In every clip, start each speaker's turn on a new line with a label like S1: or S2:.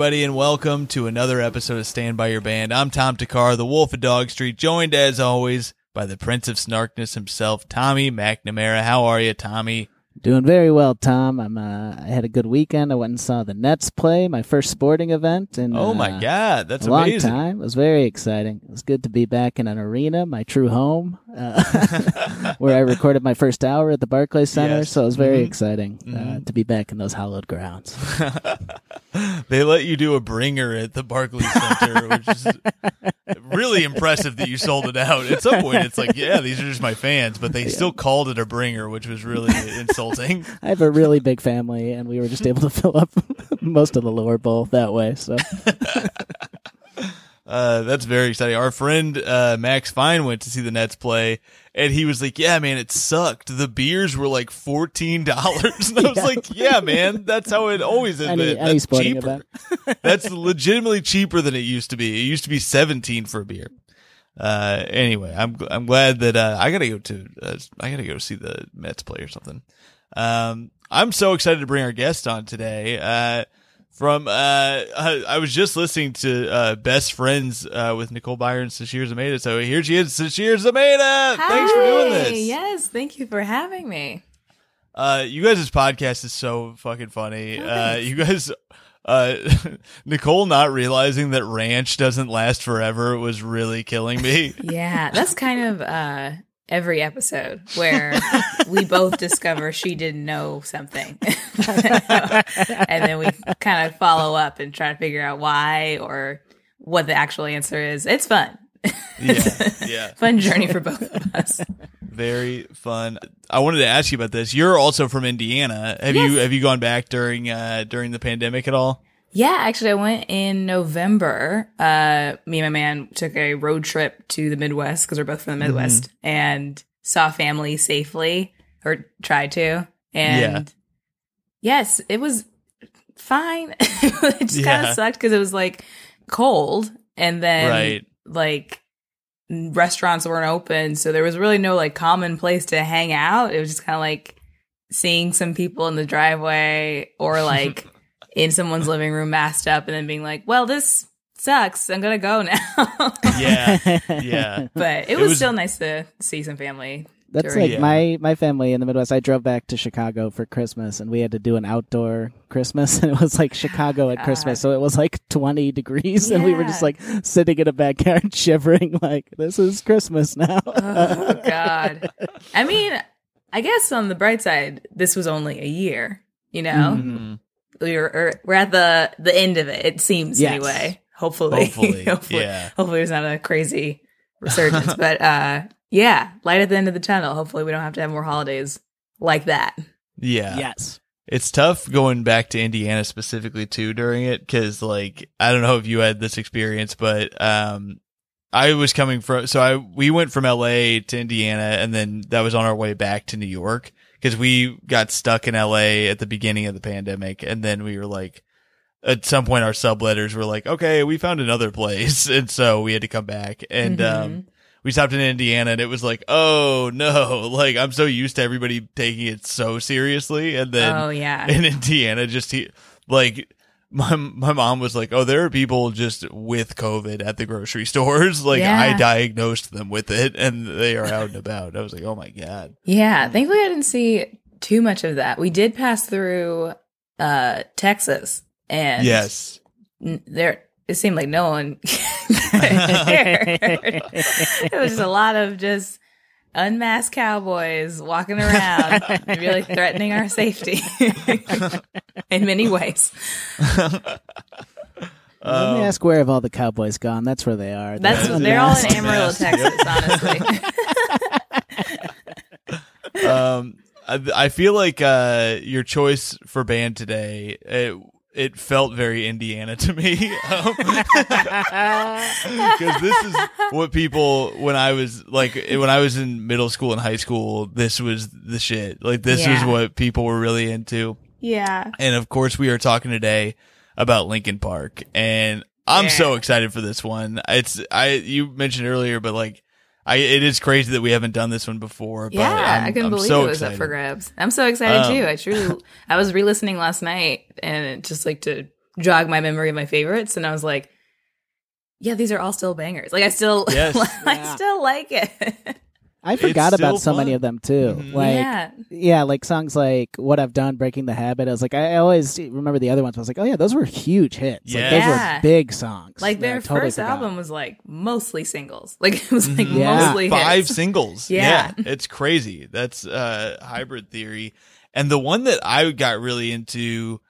S1: everybody, and welcome to another episode of Stand By Your Band. I'm Tom Thakkar, the Wolf of Dog Street, joined as always by the Prince of Snarkness himself, Tommy McNamara. How are you, Tommy?
S2: Doing very well, Tom. I'm. Uh, I had a good weekend. I went and saw the Nets play, my first sporting event in
S1: Oh
S2: uh,
S1: my God, that's
S2: a long time. It was very exciting. It was good to be back in an arena, my true home, uh, where I recorded my first hour at the Barclays Center.
S1: Yes.
S2: So it was very
S1: Mhm.
S2: exciting uh,
S1: Mhm.
S2: to be back in those hallowed grounds.
S1: they let you do a bringer at the Barclays Center, which is really impressive that you sold it out. At some point, it's like, yeah, these are just my fans, but they still called it a bringer, which was really insulting.
S2: I have a really big family, and we were just able to fill up most of the lower bowl that way. So
S1: Uh, that's very exciting. Our friend uh, Max Fine went to see the Nets play, and he was like, "Yeah, man, it sucked. The beers were like fourteen dollars." And I was
S2: Yeah.
S1: like, "Yeah, man, that's how it always is.
S2: any any
S1: That's cheaper. That's legitimately cheaper than it used to be. It used to be seventeen for a beer." Uh, anyway, I'm I'm glad that uh, I gotta go to uh, I gotta go see the Mets play or something. Um, I'm so excited to bring our guest on today. Uh, from uh, I, I was just listening to uh, Best Friends uh, with Nicole Byer and Sashir Zamata. So here she is, Sashir Zamata. Thanks for doing
S3: Hi.
S1: this.
S3: Yes, thank you for having me.
S1: Uh, you guys' podcast is so fucking funny.
S3: Oh,
S1: uh, you guys, uh, Nicole not realizing that ranch doesn't last forever was really killing me.
S3: Yeah, that's kind of uh every episode where we both discover she didn't know something. and then we kind of follow up and try to figure out why or what the actual answer is. It's fun.
S1: yeah, yeah,
S3: Fun journey for both of us.
S1: very fun. I wanted to ask you about this. You're also from Indiana. Have you have you gone back during uh during the pandemic at all?
S3: Yeah, actually, I went in November. Uh, me and my man took a road trip to the Midwest because we're both from the Midwest and saw family safely or tried to. And yeah. yes, it was fine. it just kind of sucked because it was like cold and then
S1: Right.
S3: like restaurants weren't open. So there was really no like common place to hang out. It was just kind of like seeing some people in the driveway or like in someone's living room masked up and then being like, well, this sucks. I'm going to go now.
S1: Yeah, yeah.
S3: but it,
S1: It
S3: was,
S1: was-
S3: still nice to see some family.
S2: That's
S3: during-
S2: like
S1: Yeah.
S2: my my family in the Midwest. I drove back to Chicago for Christmas, and we had to do an outdoor Christmas, and it was like Chicago at oh
S3: God.
S2: Christmas, so it was like twenty degrees, and we were just like sitting in a backyard shivering, like this is Christmas now.
S3: oh, God. I mean, I guess on the bright side, this was only a year, you know?
S1: Mm-hmm.
S3: We're, we're at the, the end of it, it seems
S2: Yes.
S3: anyway. Hopefully.
S1: Hopefully,
S3: hopefully,
S1: yeah.
S3: hopefully there's not a crazy resurgence. but uh, yeah, light at the end of the tunnel. Hopefully we don't have to have more holidays like that.
S1: Yeah.
S2: yes,
S1: It's tough going back to Indiana specifically too during it because like I don't know if you had this experience, but um, I was coming from so I we went from L.A. to Indiana and then that was on our way back to New York because we got stuck in L.A. at the beginning of the pandemic and then we were like at some point our subletters were like okay we found another place and so we had to come back and um
S3: Mhm.
S1: we stopped in Indiana and it was like, oh no, like I'm so used to everybody taking it so seriously. And then
S3: oh, yeah.
S1: in Indiana, just he, like, my, my mom was like, oh, there are people just with COVID at the grocery stores. Like I diagnosed them with it and they are out and about. I was like, oh my God.
S3: Yeah, thankfully I didn't see too much of that. We did pass through uh Texas and
S1: yes.
S3: n- there it seemed like no one it was just a lot of just unmasked cowboys walking around really threatening our safety in many ways.
S2: Let
S1: Um,
S2: me ask where have all the cowboys gone? That's where they are.
S3: That's
S1: That's
S3: they're all in. Amarillo, Texas, honestly.
S1: um, I, I feel like uh, your choice for band today it, it felt very Indiana to me. Um, because this is what people when I was like when I was in middle school and high school this was the shit. Like this was what people were really into.
S3: Yeah.
S1: and of course we are talking today about Linkin Park. And I'm
S3: Yeah.
S1: so excited for this one. It's I you mentioned earlier but like I it is crazy that we haven't done this one before. But
S3: Yeah,
S1: I'm,
S3: I couldn't
S1: I'm
S3: believe
S1: so
S3: it was
S1: excited.
S3: up for grabs. I'm so excited
S1: Um,
S3: too. I truly, I was re-listening last night and just like to jog my memory of my favorites, and I was like, yeah, these are all still bangers. Like I still,
S1: Yes.
S3: I
S2: Yeah.
S3: still like it.
S2: I forgot about so many of them too.
S1: Mhm.
S2: Like yeah.
S3: yeah,
S2: like songs like "What I've Done," "Breaking the Habit." I was like, I always remember the other ones. I was like, oh yeah, those were huge hits. Like, those
S3: Yeah.
S2: were big songs.
S3: like their
S2: totally
S3: first
S2: forgot.
S3: album was like mostly singles. Like it was like
S1: Mhm.
S2: Yeah.
S3: mostly
S1: five
S3: hits.
S1: singles.
S3: Yeah.
S1: it's crazy. That's uh hybrid theory. And the one that I got really into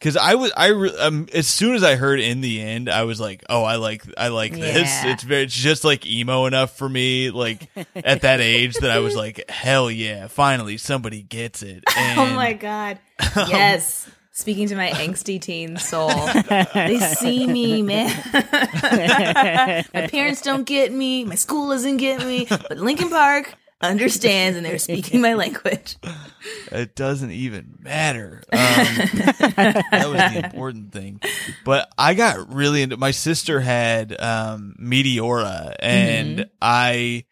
S1: cuz I was I re- um, as soon as I heard in the end I was like, "Oh, I like I like this." It's very it's just like emo enough for me like at that age that I was like, "Hell yeah, finally somebody gets it." And,
S3: Oh my god. Yes. Speaking to my angsty teen soul. they see me, man. my parents don't get me. My school doesn't get me. But Linkin Park understands and they're speaking my language.
S1: It doesn't even matter. Um, that was the important thing. But I got really into. My sister had um, Meteora, and I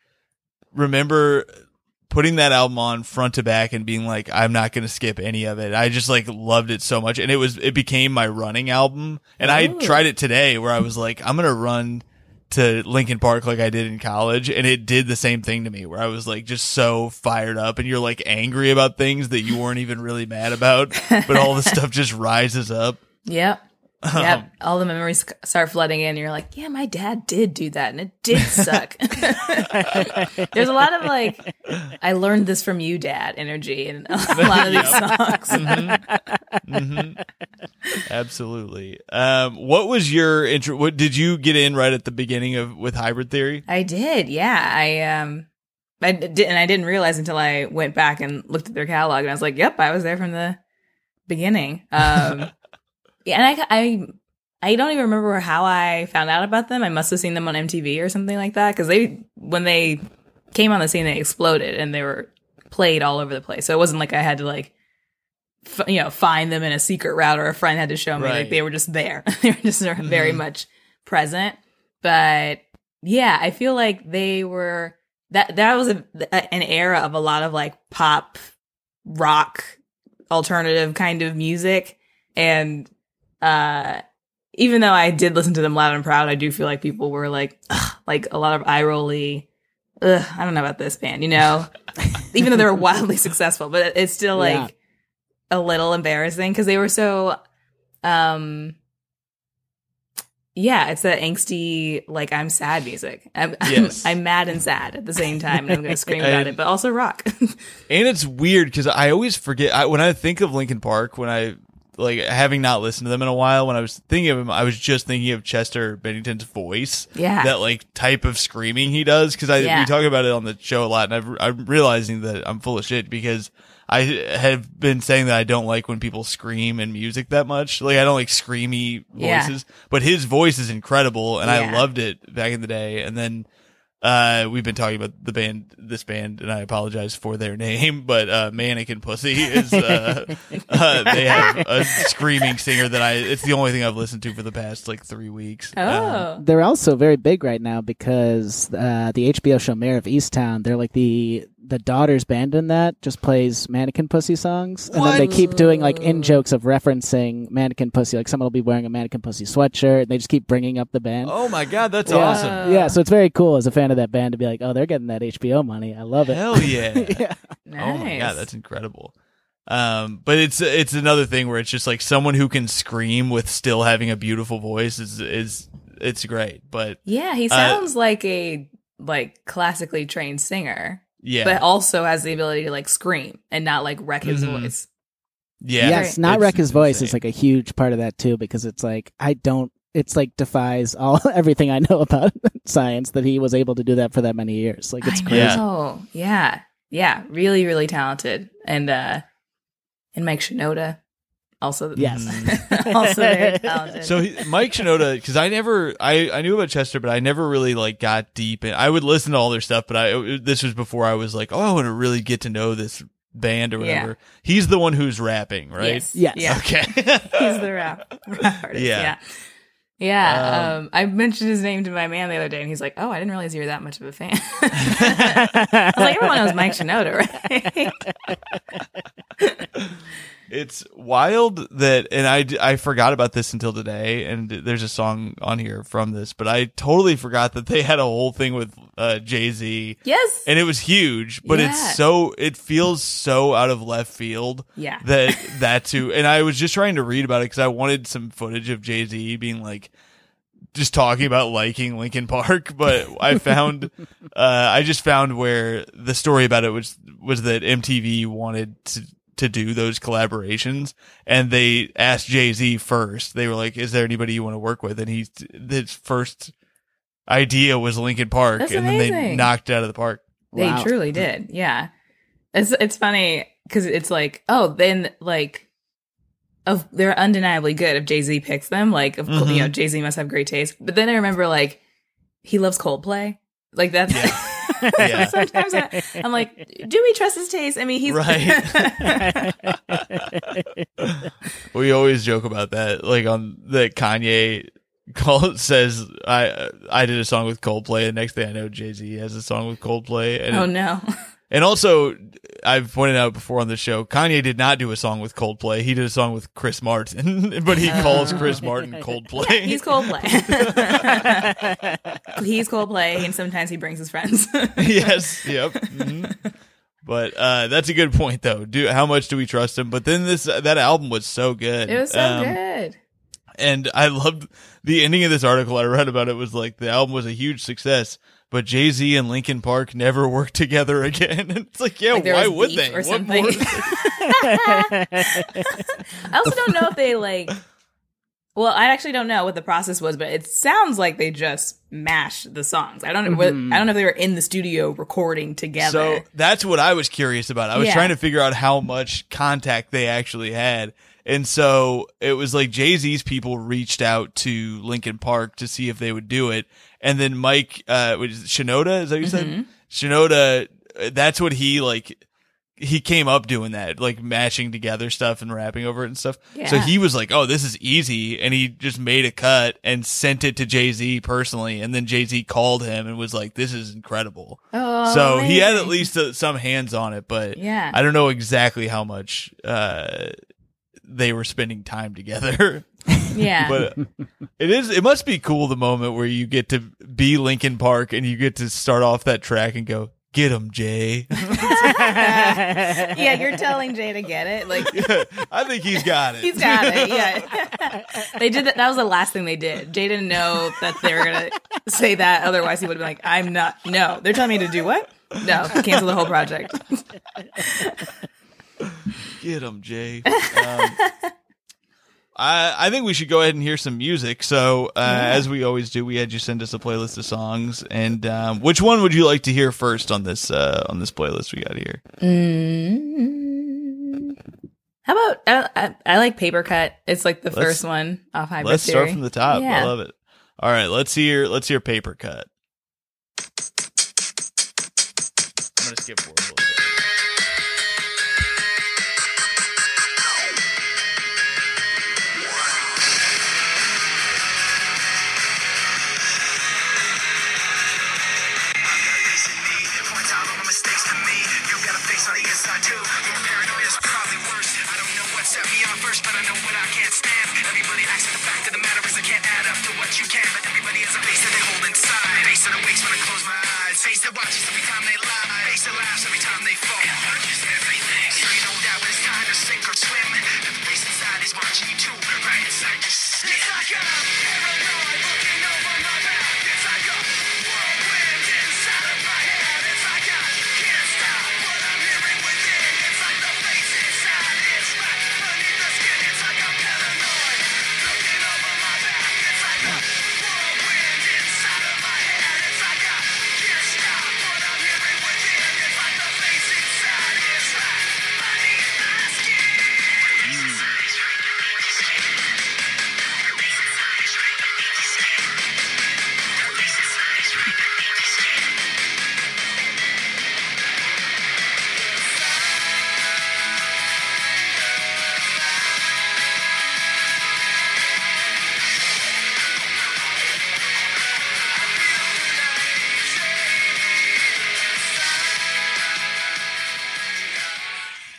S1: remember putting that album on front to back and being like, I'm not going to skip any of it. I just like loved it so much, and it was it became my running album. And I tried it today, where I was like, I'm going to run to Linkin Park like I did in college and it did the same thing to me where I was like just so fired up and you're like angry about things that you weren't even really mad about but all the stuff just rises up.
S3: Yep. Yep. All the memories start flooding in. You're like, yeah, my dad did do that and it did suck. There's a lot of like, I learned this from you, dad energy in a lot of these songs.
S1: hmm Absolutely. Um what was your intro what did you get in right at the beginning of with hybrid theory?
S3: I did, yeah. I um, I did, and I didn't realize until I went back and looked at their catalog, and I was like, "Yep, I was there from the beginning." Um, and I, I, I don't even remember how I found out about them. I must have seen them on MTV or something like that because they, when they came on the scene, they exploded and they were played all over the place. So it wasn't like I had to like. F- you know, find them in a secret route, or a friend had to show me.
S1: Right.
S3: Like they were just there. they were just of mm-hmm.
S1: very
S3: much present. But yeah, I feel like they were that that was a, an era of a lot of like pop rock alternative kind of music and uh even though I did listen to them loud and proud, I do feel like people were like ugh, like a lot of eye rolly Ugh, I don't know about this band, you know. even though they were wildly successful, but it's still like
S2: Yeah.
S3: a little embarrassing because they were so um yeah, it's that angsty, like I'm sad music. I'm,
S1: Yes.
S3: I'm, I'm mad and sad at the same time, and I'm going to scream about
S1: And-
S3: it, but also rock.
S1: And it's weird because I always forget I, when I think of Linkin Park. When I like having not listened to them in a while, when I was thinking of him, I was just thinking of Chester Bennington's voice.
S3: Yeah.
S1: that like type of screaming he does. Because I
S3: Yeah.
S1: we talk about it on the show a lot, and I've, I'm realizing that I'm full of shit because I have been saying that I don't like when people scream in music that much. Like I don't like screamy
S3: Yeah.
S1: voices, but his voice is incredible, and I loved it back in the day. And then uh, we've been talking about the band, this band, and I apologize for their name, but uh, Mannequin Pussy is uh, uh, they have a screaming singer that I. It's the only thing I've listened to for the past like three weeks. Um,
S3: oh.
S2: They're also very big right now because uh, the HBO show Mare of Easttown, they're like the the daughter's band in that just plays Mannequin Pussy songs, and then they keep doing like in jokes of referencing Mannequin Pussy. Like someone will be wearing a Mannequin Pussy sweatshirt, and they just keep bringing up the band.
S1: oh my god, that's
S2: Yeah.
S1: awesome!
S2: Yeah, so it's very cool as a fan of that band to be like, oh, they're getting that HBO money. I love it.
S1: Hell yeah!
S2: yeah.
S3: Nice.
S1: Oh my god, that's incredible. Um, but it's it's another thing where it's just like someone who can scream with still having a beautiful voice is is it's great. But
S3: yeah, he
S1: Uh,
S3: sounds like a like classically trained singer,
S1: yeah,
S3: but also has the ability to like scream and not like wreck his
S1: Mhm.
S3: voice.
S1: yeah,
S2: yes, not
S1: it's
S2: wreck his voice
S1: insane.
S2: is like a huge part of that too because it's like I don't. It's like defies all everything I know about science that he was able to do that for that many years. Like it's
S3: I
S2: crazy.
S3: know. Yeah. yeah. Really, really talented. And uh and Mike Shinoda. Also
S2: Yes.
S3: also very talented.
S1: So he, Mike Shinoda, because I never, I, I knew about Chester, but I never really like got deep in. I would listen to all their stuff, but I this was before I was like, oh, I want to really get to know this band or
S3: Yeah.
S1: whatever. He's the one who's rapping, right?
S3: Yes.
S2: Yes.
S3: Yeah.
S1: Okay.
S3: He's the rap, rap artist.
S1: Yeah.
S3: Yeah. Yeah, um, I mentioned his name to my man the other day, and he's like, "Oh, I didn't realize you were that much of a fan." I was like, "Everyone knows Mike Shinoda, right?"
S1: It's wild that, and I, I forgot about this until today, and there's a song on here from this, but I totally forgot that they had a whole thing with uh, Jay Z.
S3: yes,
S1: And it was huge, but
S3: Yeah.
S1: it's so, it feels so out of left field.
S3: Yeah.
S1: That, that too. And I was just trying to read about it because I wanted some footage of Jay Z being like, just talking about liking Linkin Park, but I found, uh, I just found where the story about it was, was that MTV wanted to, to do those collaborations and they asked Jay Z first. They were like, is there anybody you want to work with? And he, his first idea was Linkin Park
S3: That's
S1: and then they knocked it out of the park.
S3: They
S2: Wow.
S3: truly did. Yeah. It's it's funny because it's like, oh, then like of they're undeniably good if Jay Z picks them. Like of
S1: Mhm.
S3: you know, Jay Z must have great taste. But then I remember like he loves Coldplay. Like that's
S1: Yeah.
S3: sometimes I, I'm like, do we trust his taste? I mean he's
S1: Right. We always joke about that, like on that Kanye call says I I did a song with Coldplay, and next thing I know, Jay Z has a song with Coldplay, and
S3: oh no.
S1: And also I've pointed out before on the show, Kanye did not do a song with Coldplay. He did a song with Chris Martin, but he calls Chris Martin Coldplay.
S3: He's Coldplay. he's Coldplay and sometimes he brings his friends.
S1: yes. Yep. mhm. But uh, that's a good point, though. Do how much do we trust him? But then this that album was so good.
S3: it was so
S1: Um,
S3: good.
S1: And I loved the ending of this article I read about it was like the album was a huge success, but Jay Z and Linkin Park never worked together again. And it's like, yeah,
S3: Like
S1: why would they?
S3: or
S1: What
S3: something.
S1: more-
S3: I also don't know if they like. Well, I actually don't know what the process was, but it sounds like they just mashed the songs. I don't know. what- mm-hmm. I don't know if they were in the studio recording together.
S1: so that's what I was curious about. I was
S3: Yeah.
S1: trying to figure out how much contact they actually had. And so it was like Jay Z's people reached out to Linkin Park to see if they would do it. And then Mike, uh, was Shinoda, is that what you
S3: Mm-hmm.
S1: said? Shinoda, uh, that's what he like, he came up doing that, like mashing together stuff and rapping over it and stuff. So he was like, "Oh, this is easy," and he just made a cut and sent it to Jay Z personally. And then Jay Z called him and was like, "This is incredible."
S3: oh,
S1: so he had at least uh, some hands on it, but
S3: Yeah.
S1: I don't know exactly how much uh, they were spending time together.
S3: yeah.
S1: but it is it must be cool the moment where you get to be Linkin Park and you get to start off that track and go, "Get him, Jay."
S3: yeah, you're telling Jay to get it. Like
S1: I think he's got it.
S3: he's got it. Yeah. they did that. That was the last thing they did. Jay didn't know that they were gonna say that. Otherwise, he would have been like, "I'm not. No, they're telling me to do what? No, cancel the whole project."
S1: Get him, Jay. Um, I I think we should go ahead and hear some music. So, uh, as we always do, we had you send us a playlist of songs, and um, which one would you like to hear first on this uh, on this playlist we got here?
S3: Mm. How about I, I, I like Paper Cut. It's like the
S1: Let's-
S3: first one off Hybrid
S1: Let's start from the top. I love it. All right, let's hear let's hear paper cut. I'm gonna skip forward
S4: Face that watches every time they lie.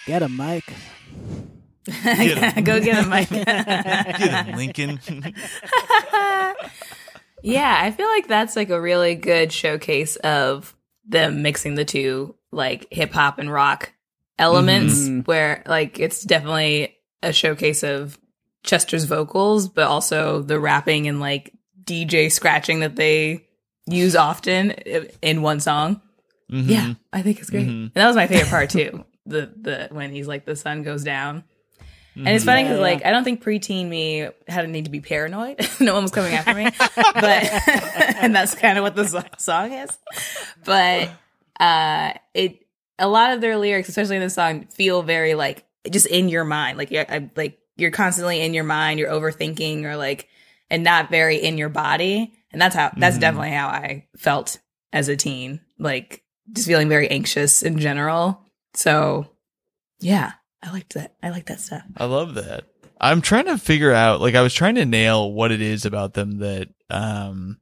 S2: Get a mic.
S1: Get 'em.
S3: Go get him, Mike.
S1: Get him, Linkin.
S3: yeah, I feel like that's like a really good showcase of them mixing the two, like hip hop and rock elements,
S2: Mhm.
S3: where like it's definitely a showcase of Chester's vocals, but also the rapping and like DJ scratching that they use often in one song.
S1: Mhm.
S3: Yeah, I think it's great.
S1: Mhm.
S3: And that was my favorite part too. The the when he's like the sun goes down. And it's
S1: Mhm.
S3: funny because
S2: Yeah,
S3: like I don't think preteen me had a need to be paranoid. no one was coming after me, but and that's kind of what the song is. But uh, it a lot of their lyrics, especially in this song, feel very like just in your mind. Like you're I, like you're constantly in your mind. You're overthinking or like and not very in your body. And that's how that's
S1: Mhm.
S3: definitely how I felt as a teen. Like just feeling very anxious in general. So yeah, I liked that. I like that stuff.
S1: I love that. I'm trying to figure out, like, I was trying to nail what it is about them that, um,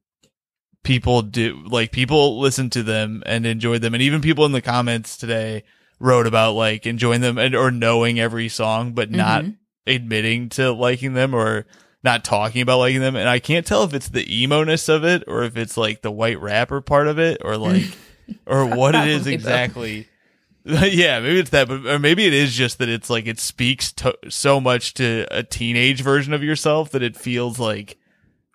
S1: people do, like, people listen to them and enjoy them. And even people in the comments today wrote about, like, enjoying them and, or knowing every song, but not
S3: Mhm.
S1: admitting to liking them or not talking about liking them. And I can't tell if it's the emo ness of it or if it's, like, the white rapper part of it or, like, or what it is exactly. yeah, maybe it's that, but or maybe it is just that it's like it speaks to, so much to a teenage version of yourself that it feels like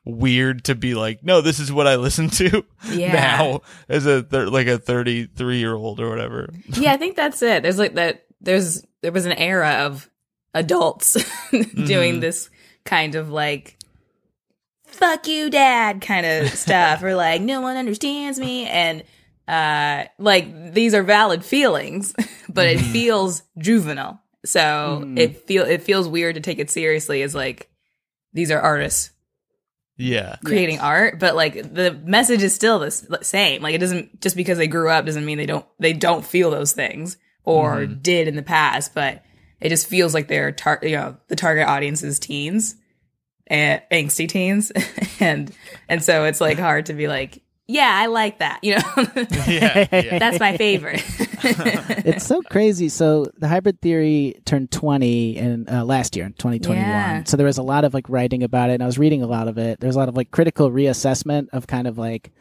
S1: weird to be like, no, this is what I listen to
S3: Yeah.
S1: now as a thir- like a thirty three year old or whatever.
S3: yeah, I think that's it. There's like that. There's there was an era of adults doing
S1: Mhm.
S3: this kind of like "fuck you, dad" kind of stuff, or like "no one understands me," and uh, like these are valid feelings, but it
S1: Mhm.
S3: feels juvenile. So
S2: Mhm.
S3: it feel it feels weird to take it seriously as like these are artists
S1: Yeah,
S3: creating
S2: Yes.
S3: art but like the message is still the same like it doesn't just because they grew up doesn't mean they don't they don't feel those things or
S1: Mhm.
S3: did in the past but it just feels like they're tar- you know the target audience is teens and angsty teens and and so it's like hard to be like yeah i like that you know
S1: yeah, yeah.
S3: that's my favorite
S2: it's so crazy. So the hybrid theory turned 20 in uh, last year in 2021.
S3: Yeah.
S2: So there was a lot of like writing about it and I was reading a lot of it. There's a lot of like critical reassessment of kind of like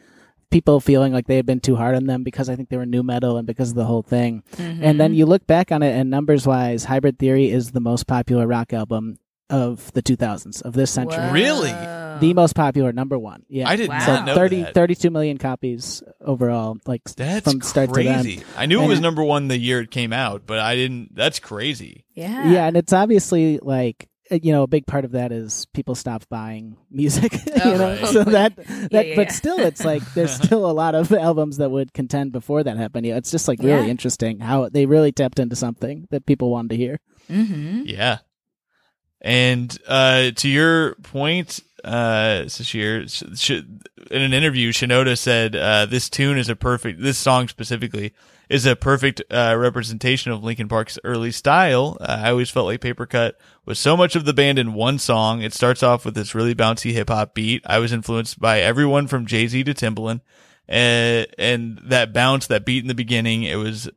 S2: people feeling like they had been too hard on them because I think they were nu metal and because of the whole thing. And
S3: Mm-hmm.
S2: then you look back on it and numbers wise, Hybrid Theory is the most popular rock album of the 2000s of this century.
S1: Really?
S2: The most popular number 1. Yeah.
S1: I did
S3: Wow.
S2: so
S1: not know
S2: 30,
S1: that.
S2: 32 million copies overall like
S1: That's
S2: from start to end.
S1: crazy. I knew it
S2: And-
S1: was number one the year it came out, but I didn't. That's crazy.
S3: yeah
S2: yeah and it's obviously like uh, you know a big part of that is people stopped buying music you
S3: Oh,
S2: know
S1: right.
S2: so that that
S3: yeah,
S2: but
S3: yeah.
S2: still it's like there's still a lot of albums that would contend before that happened yeah, it's just like really
S3: Yeah.
S2: interesting how they really tapped into something that people wanted to hear
S3: mm-hmm.
S1: Yeah. And uh, to your point, uh, Sashir, sh- sh- in an interview, Shinoda said uh, this tune is a perfect. This song specifically is a perfect uh, representation of Linkin Park's early style. Uh, I always felt like Paper Cut was so much of the band in one song. It starts off with this really bouncy hip hop beat. I was influenced by everyone from Jay Z to Timbaland. Uh, and that bounce, that beat in the beginning, it was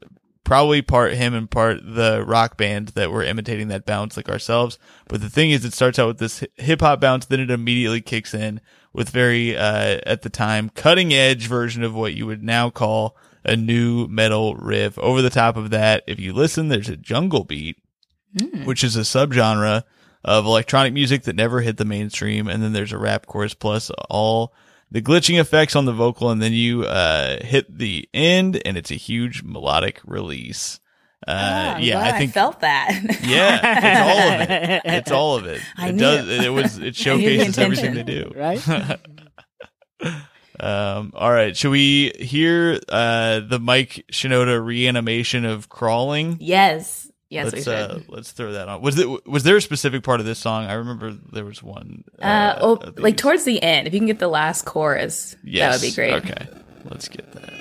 S1: probably part him and part the rock band that were imitating that bounce like ourselves. But the thing is, it starts out with this hip hop bounce, then it immediately kicks in with very, uh, at the time, cutting edge version of what you would now call a nu metal riff. Over the top of that, if you listen, there's a jungle beat,
S3: Mm.
S1: which is a subgenre of electronic music that never hit the mainstream. And then there's a rap chorus plus all the glitching effects on the vocal. And then you, uh, hit the end and it's a huge melodic release. Uh,
S3: I'm
S1: yeah, I think,
S3: felt that
S1: yeah, it's all of it. It's all of it.
S3: I
S1: it
S3: knew.
S1: does, it was, it
S3: I knew the
S1: showcases everything they do.
S2: right
S1: Um, all right. Should we hear, uh, the Mike Shinoda reanimation of crawling?
S3: yes yes
S1: let's uh let's throw that on. Was it was there a specific part of this song? I remember there was one.
S3: Uh, oh, like towards the end, if you can get the last chorus,
S1: yes.
S3: that would be great.
S1: Okay, let's get that.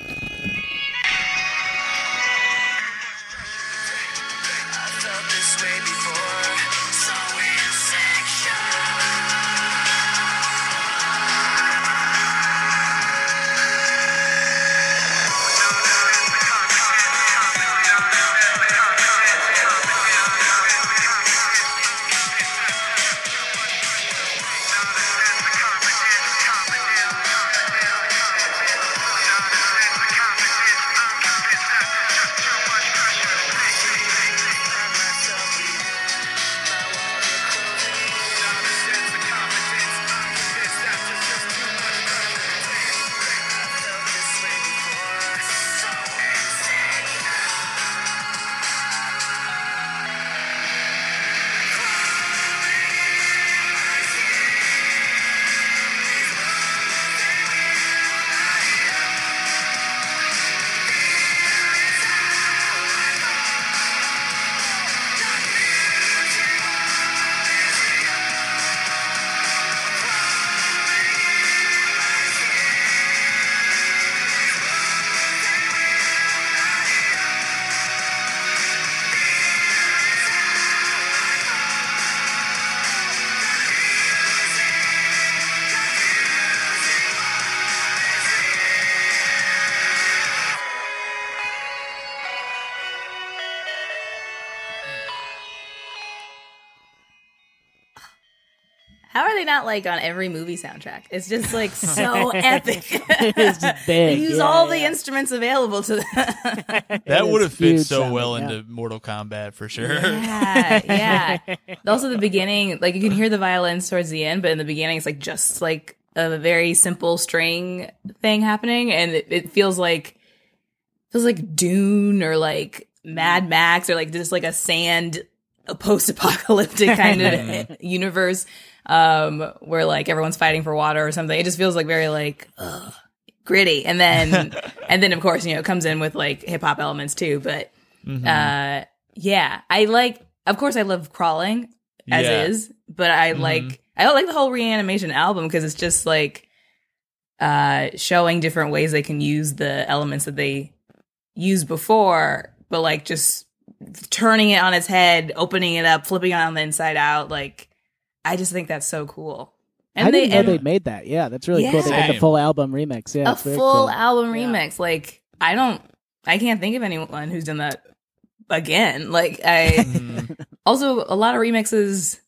S3: How are they not like on every movie soundtrack? It's just like so epic.
S2: It's just
S3: they use
S2: yeah,
S3: all the instruments available to them.
S1: That would have fit so
S2: sounding,
S1: well
S2: yeah.
S1: into Mortal Kombat for sure.
S3: yeah, yeah. Also, the beginning, like you can hear the violins towards the end, but in the beginning, it's like just like a very simple string thing happening, and it, it feels like feels like Dune or like Mad Max or like just like a sand, a post-apocalyptic kind of universe, um, where like everyone's fighting for water or something. It just feels like very like ugh, gritty, and then and then of course you know it comes in with like hip hop elements too, but
S1: Mhm.
S3: uh yeah i like of course i love crawling as
S1: Yeah.
S3: is but i
S1: Mhm.
S3: like i don't like the whole reanimation album because it's just like uh showing different ways they can use the elements that they used before but like just turning it on its head opening it up flipping it on the inside out like i just think that's so cool
S2: I didn't know
S3: and
S2: they made that. Yeah, that's really cool. They made the
S1: Same.
S2: full album remix. Yeah,
S3: a
S2: it's very
S3: full
S2: cool.
S3: album
S2: Yeah.
S3: remix. Like I don't, I can't think of anyone who's done that again. Like I
S1: Mhm.
S3: also a lot of remixes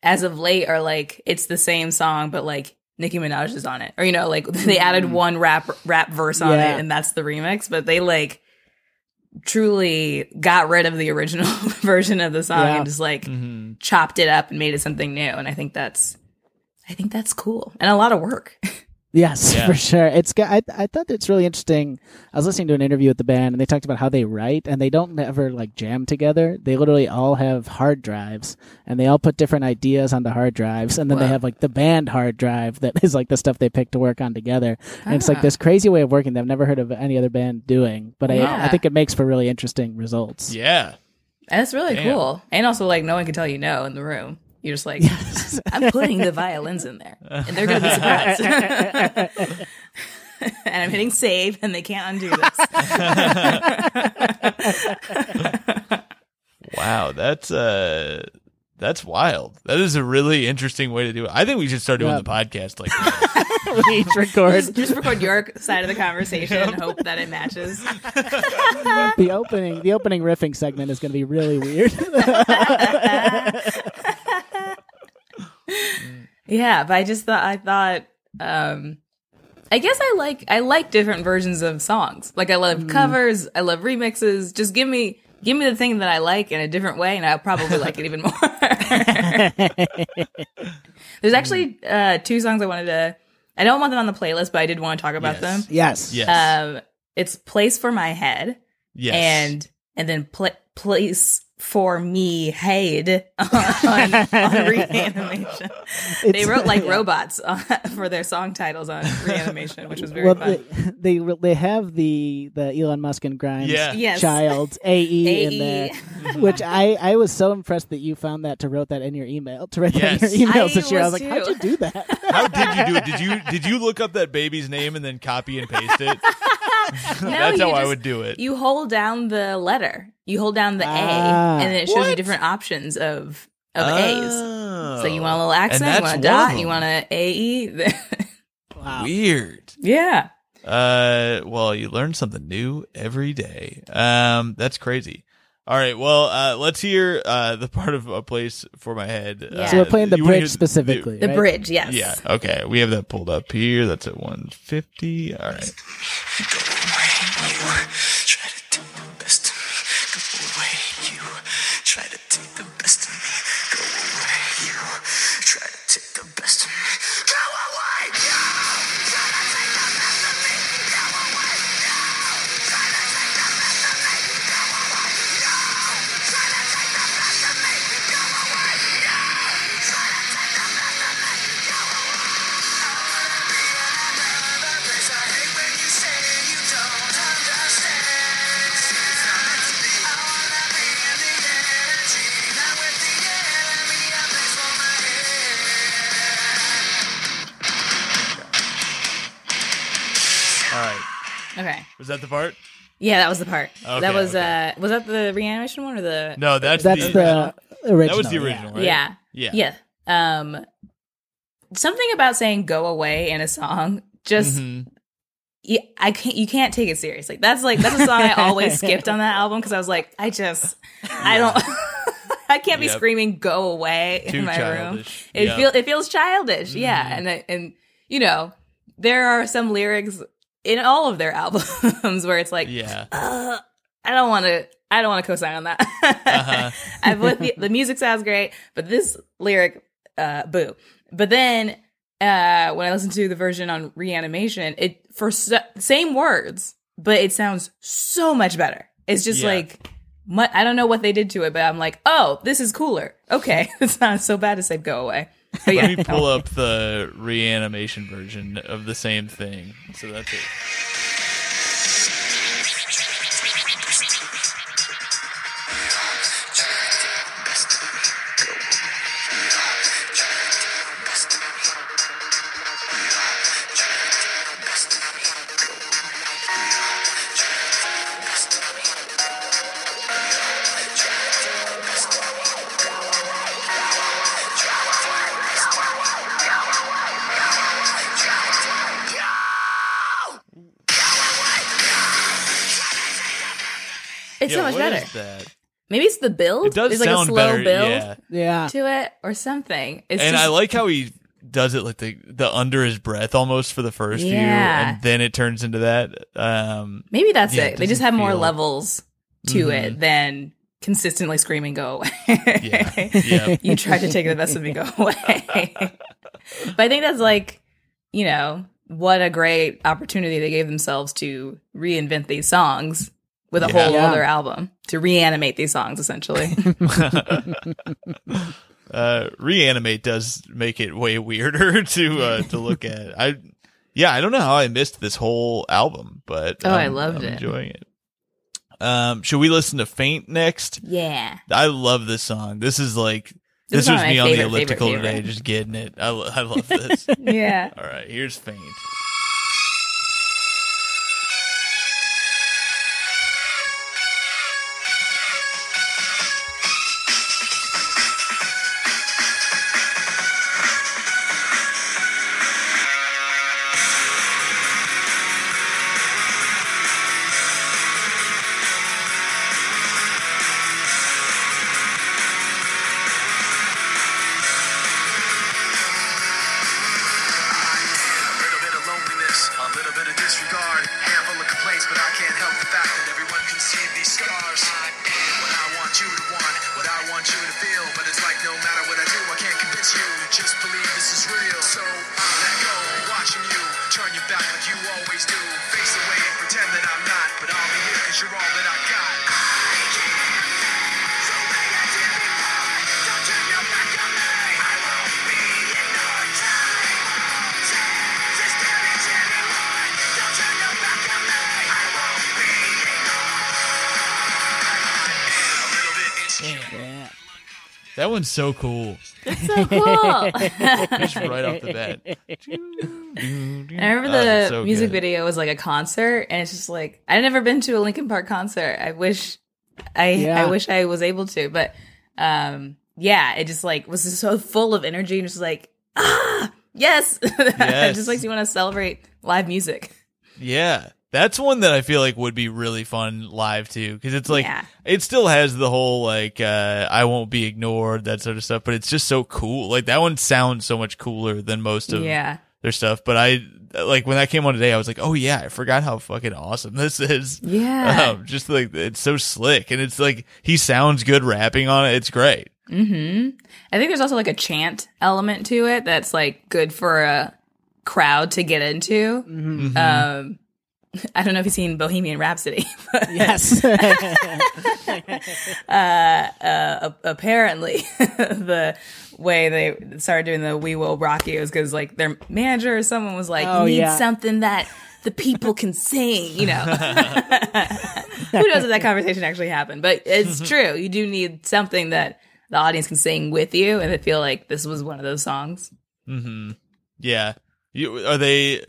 S3: as of late are like it's the same song, but like Nicki Minaj is on it, or you know, like they added
S2: Mhm.
S3: one rap rap verse on
S2: Yeah.
S3: it, and that's the remix. But they like truly got rid of the original version of the song
S2: Yeah.
S3: and just like
S1: Mhm.
S3: chopped it up and made it something new. And I think that's, I think that's cool and a lot of work.
S2: Yes,
S1: Yeah.
S2: for sure. It's got. I, I thought it's really interesting. I was listening to an interview with the band, and they talked about how they write, and they don't ever like jam together. They literally all have hard drives, and they all put different ideas on the hard drives, and then they have like the band hard drive that is like the stuff they pick to work on together. And it's like
S3: Ah.
S2: this crazy way of working that I've never heard of any other band doing, but I, I think it makes for really interesting results.
S1: Yeah.
S3: That's really
S1: Damn.
S3: cool. And also, like, no one can tell you no in the room. You're just like, I'm putting the violins in there, and they're going to be surprised. and I'm hitting save, and they can't undo this.
S1: Wow, that's uh that's wild. That is a really interesting way to do it. I think we should start doing
S2: Yeah.
S1: the podcast like that.
S2: we each record
S3: just, just record your side of the conversation and hope that it matches.
S2: the opening. The opening riffing segment is going to be really weird.
S3: Yeah, but I just thought I thought um I guess I like I like different versions of songs. Like I love covers, I love remixes. Just give me give me the thing that I like in a different way and I'll probably like it even more. There's actually uh two songs I wanted to I don't want them on the playlist, but I did want to talk about
S1: Yes.
S3: them.
S2: yes.
S1: Yes.
S3: Um it's Place for My Head
S1: yes.
S3: and and then pl- place for me Haid on, on reanimation. they wrote like
S2: yeah.
S3: robots uh, for their song titles on reanimation, which was very
S2: well,
S3: fun.
S2: they, they they have the the Elon Musk and Grimes
S1: Yeah.
S3: Yes.
S2: child AE, in there, which I I was so impressed that you found that to wrote that in your email to write
S1: Yes.
S2: that in your emails
S3: I
S2: this year. I was
S3: was
S2: like, how'd you do that?
S1: How did you do it? Did you did you look up that baby's name and then copy and paste it? That's
S3: you
S1: how I would do it.
S3: You hold down the letter. You hold down the
S2: Ah.
S3: A, and then it shows you different options of of A's.
S1: Oh.
S3: So you want a little accent, you want a dot, you want a AE.
S2: Wow.
S1: Weird.
S3: yeah.
S1: Uh, well, you learn something new every day. Um, that's crazy. All right, well, uh, let's hear uh the part of a place for my head.
S3: Yeah.
S1: Uh,
S2: So we're playing the bridge
S1: hear
S2: specifically.
S3: The
S2: right?
S3: bridge, yes.
S1: Yeah. Okay, we have that pulled up here. That's at one fifty. All right. Was that the part?
S3: Yeah, that was the part.
S1: Okay,
S3: that was
S1: okay.
S3: uh was that the reanimation one or the
S1: No, that's
S2: That's
S1: the,
S2: the original.
S1: that was the
S2: yeah.
S1: original, right?
S3: Yeah.
S1: Yeah.
S3: Yeah. Um something about saying go away in a song just
S1: Mhm.
S3: yeah, I can't you can't take it seriously. That's like that's a song I always skipped on that album because I was like, I just I don't I can't be
S1: Yep.
S3: screaming "Go away"
S1: Too
S3: in my room. It
S1: Yep.
S3: feel it feels childish, yeah.
S1: Mhm.
S3: And and you know there are some lyrics in all of their albums where it's like,
S1: yeah.
S3: uh, I don't want to. I don't want to co-sign on that.
S1: Uh-huh.
S3: I the, the music sounds great, but this lyric, uh, boo. But then uh, when I listen to the version on Reanimation, it for s- same words, but it sounds so much better. It's just
S1: Yeah.
S3: like. I don't know what they did to it, but I'm like, oh, this is cooler. Okay, it's not so bad to say go away.
S1: Let me pull up the reanimation version of the same thing. So that's it.
S3: Better.
S1: is that?
S3: Maybe it's the build.
S1: It does
S3: There's like a
S1: sound
S3: slow
S1: better.
S3: build
S1: Yeah.
S2: Yeah.
S3: to it or something. It's
S1: and
S3: just,
S1: I like how he does it like the the under his breath almost for the first few,
S3: Yeah.
S1: and then it turns into that. Um,
S3: maybe that's
S1: Yeah,
S3: it.
S1: it
S3: They just
S1: doesn't
S3: have more
S1: feel-
S3: levels to it than consistently screaming "Go away."
S1: Yeah. Yeah.
S3: you tried to take the best of me, go away. but I think that's like, you know, what a great opportunity they gave themselves to reinvent these songs with a
S1: Yeah.
S3: whole
S2: Yeah.
S3: other album to reanimate these songs essentially.
S1: uh, reanimate does make it way weirder to uh, to look at. I yeah, I don't know how I missed this whole album, but
S3: Oh, I
S1: I'm-
S3: loved
S1: I'm
S3: it.
S1: Enjoying it. Um, should we listen to "Faint" next?
S3: yeah.
S1: I love this song. This is like
S3: This
S1: this, was
S3: of my
S1: me on the
S3: favorite, favorite,
S1: elliptical
S3: favorite.
S1: today, just getting it. I, lo- I love this.
S3: Yeah.
S1: All right, here's "Faint." One's so cool.
S3: So cool.
S1: Just right off the bat.
S3: I remember the
S1: it's so
S3: music
S1: good.
S3: video was like a concert, and it's just like I've never been to a Linkin Park concert. I wish, I
S2: Yeah.
S3: I wish I was able to, but um, yeah, it just like was just so full of energy and just like ah yes, it
S1: Yes.
S3: just makes you want to celebrate live music.
S1: Yeah. That's one that I feel like would be really fun live too, because it's like
S3: Yeah.
S1: it still has the whole like uh, I won't be ignored that sort of stuff, but it's just so cool. Like that one sounds so much cooler than most of
S3: Yeah,
S1: their stuff. But I like when that came on today, I was like, oh yeah, I forgot how fucking awesome this is.
S3: yeah.
S1: Um, just like it's so slick, and it's like he sounds good rapping on it. It's great.
S3: hmm I think there's also like a chant element to it that's like good for a crowd to get into.
S2: Mhm.
S3: Um, I don't know if you've seen Bohemian Rhapsody. but
S2: Yes.
S3: uh, uh, apparently the way they started doing the "We Will Rock You" is because like their manager or someone was like,
S2: Oh,
S3: "You need
S2: yeah.
S3: something that the people can sing," you know. Who knows if that conversation actually happened? But it's true. You do need something that the audience can sing with you, and I feel like this was one of those songs.
S1: hmm Yeah. You, are they?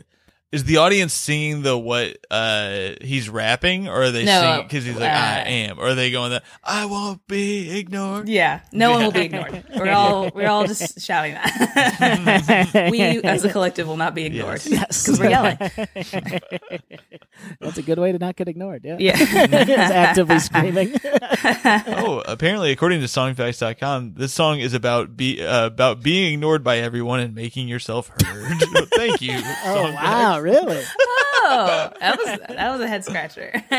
S1: Is the audience singing the what uh he's rapping or are they
S3: No,
S1: singing because he's like I
S3: uh,
S1: am or are they going that I won't be ignored?
S3: Yeah, no one will be ignored. We're all we're all just shouting that. we as a collective will not be ignored
S1: Yes.
S3: because we're yelling.
S2: That's a good way to not get ignored. Yeah.
S3: Yeah.
S2: Just actively screaming.
S1: oh, apparently, according to songfacts.com, this song is about be uh, about being ignored by everyone and making yourself heard. Thank you.
S2: oh wow, really?
S3: Oh, that was that was a head scratcher.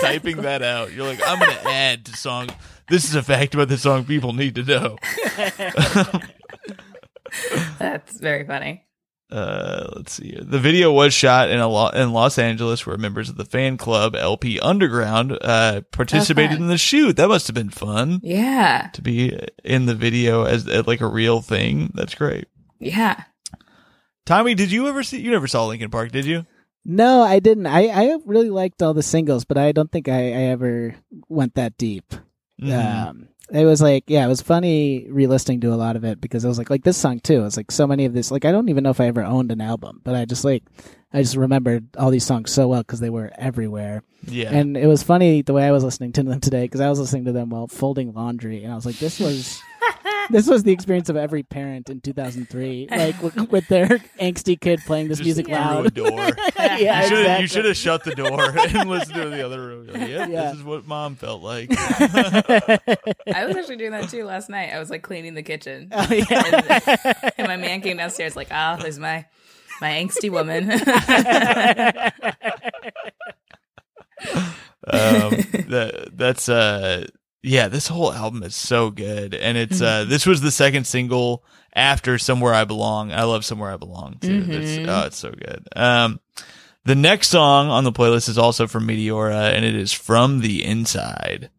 S1: Typing that out, you're like, I'm gonna add to song. This is a fact about the song people need to know.
S3: That's very funny.
S1: Uh, let's see. here. The video was shot in a lo- in Los Angeles, where members of the fan club LP Underground uh, participated
S3: fun.
S1: in the shoot. That must have been fun
S3: Yeah,
S1: to be in the video as, as like a real thing. That's great.
S3: yeah.
S1: Tommy, did you ever see? You never saw Linkin Park, did you?
S2: No, I didn't. I, I really liked all the singles, but I don't think I, I ever went that deep.
S1: Mhm.
S2: Um, it was like, yeah, it was funny re-listening to a lot of it because I was like, like this song too. It's like so many of this. Like I don't even know if I ever owned an album, but I just like, I just remembered all these songs so well because they were everywhere.
S1: yeah.
S2: And it was funny the way I was listening to them today because I was listening to them while folding laundry, and I was like, this was. This was the experience of every parent in 2003, like with, with their angsty kid playing this
S1: Just
S2: music
S1: through a
S2: loud.
S1: door.
S2: yeah,
S1: You should
S2: exactly.
S1: you should have shut the door and listened to the other room. Like, yeah,
S2: Yeah.
S1: this is what mom felt like.
S3: I was actually doing that too last night. I was like cleaning the kitchen,
S2: Oh, yeah.
S3: and, and my man came downstairs like, "Ah, there's my my angsty woman."
S1: um, that that's uh yeah this whole album is so good. And it's uh this was the second single after somewhere i belong. I love somewhere i belong too. It's, oh it's so good. Um the next song on the playlist is also from meteora and it is from the inside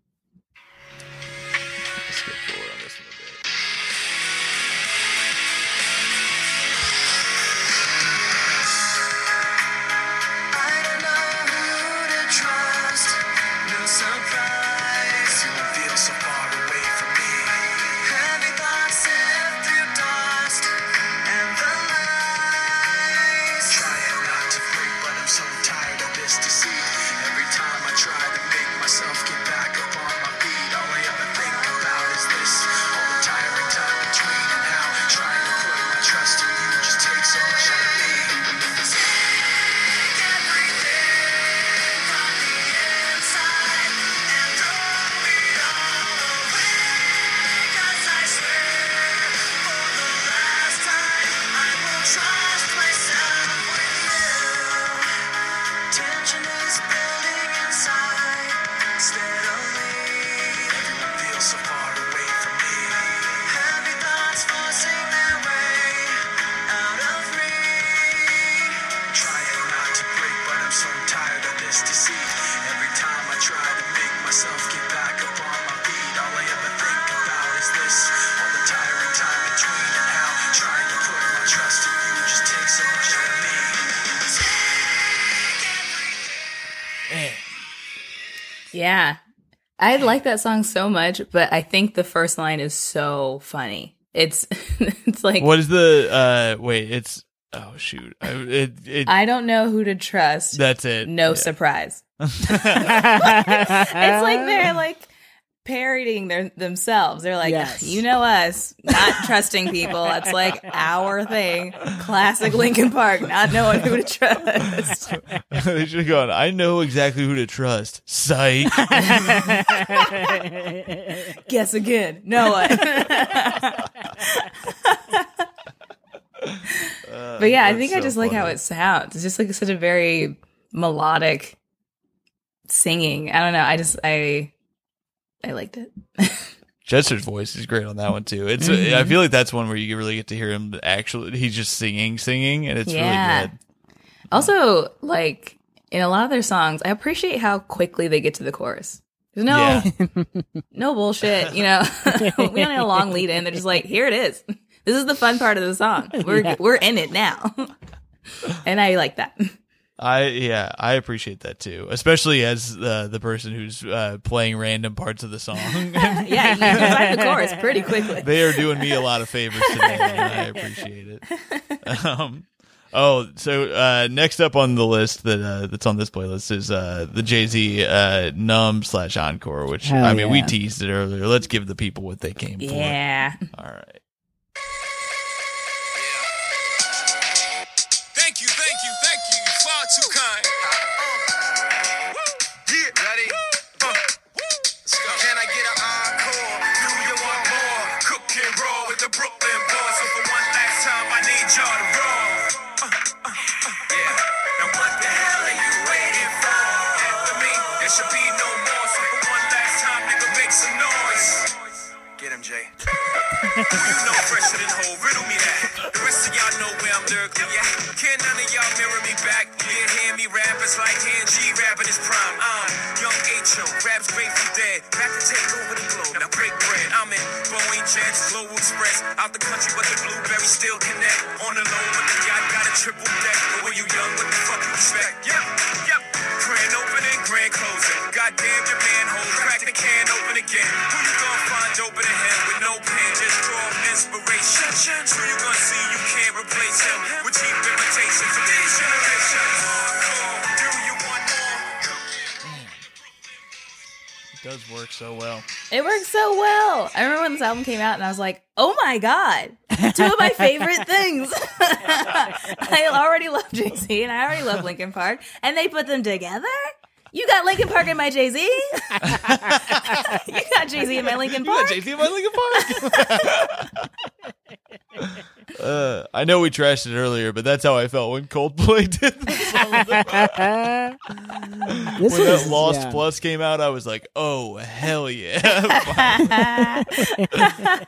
S4: I
S3: like that song so much, but I think the first line is so funny. It's it's like
S1: what is the uh wait it's oh shoot I, it, it
S3: I don't know who to trust.
S1: that's it
S3: no
S1: Yeah.
S3: surprise. it's like they're like parodying their themselves. They're like,
S2: Yes.
S3: you know us, not trusting people. That's like our thing. Classic Linkin Park, not knowing who to trust.
S1: they should have gone. I know exactly who to trust. Psych.
S3: Guess again. No one. but yeah, I
S1: that's
S3: think I
S1: so
S3: just like how it sounds. It's just like such a very melodic singing. I don't know. I just I I liked it.
S1: Chester's voice is great on that one too. It's
S3: Mm-hmm.
S1: I feel like that's one where you really get to hear him actually. He's just singing, singing, and it's
S3: Yeah.
S1: really good.
S3: Also, like in a lot of their songs, I appreciate how quickly they get to the chorus. There's no
S1: Yeah.
S3: no bullshit, you know. we don't need a long lead in. They're just like, here it is. This is the fun part of the song. We're we're in it now. and I like that.
S1: I yeah, I appreciate that too, especially as uh, the person who's uh, playing random parts of the song.
S3: Yeah, you can the chorus pretty quickly.
S1: they are doing me a lot of favors today, and I appreciate it. Um, Oh, so uh, next up on the list that uh, that's on this playlist is uh, the Jay Z uh, Numb slash Encore, which
S2: Hell
S1: I mean we teased it earlier. Let's give the people what they came for.
S3: Yeah.
S1: All right.
S4: Can none of y'all mirror me back? Yeah, hear me rap, it's like hand G rapping his prime. I'm young H.O., raps grateful dead. Back to take over the globe, now break bread. I'm in Boeing Jets, Global Express. Out the country, but the blueberries still connect. On the low, but the yacht got a triple deck. But when you young, what the fuck you expect? Yep, yep. Grand opening, grand closing. Goddamn your manhole, crack the can open again. Who you gonna find open a with no pen? Just draw inspiration. See you
S1: does work so well.
S3: It works so well. I remember when this album came out and I was like, oh my God, two of my favorite things. I already love Jay Z and I already love Linkin Park. And they put them together? You got Linkin Park in my Jay Z? you got Jay Z in my Linkin
S1: You got
S3: Park?
S1: Jay Z in my Linkin Park. uh, I know we trashed it earlier, but that's how I felt when Coldplay did this.
S2: This
S1: when
S2: is
S1: Lost
S2: yeah.
S1: Plus came out, I was like, "Oh hell yeah!"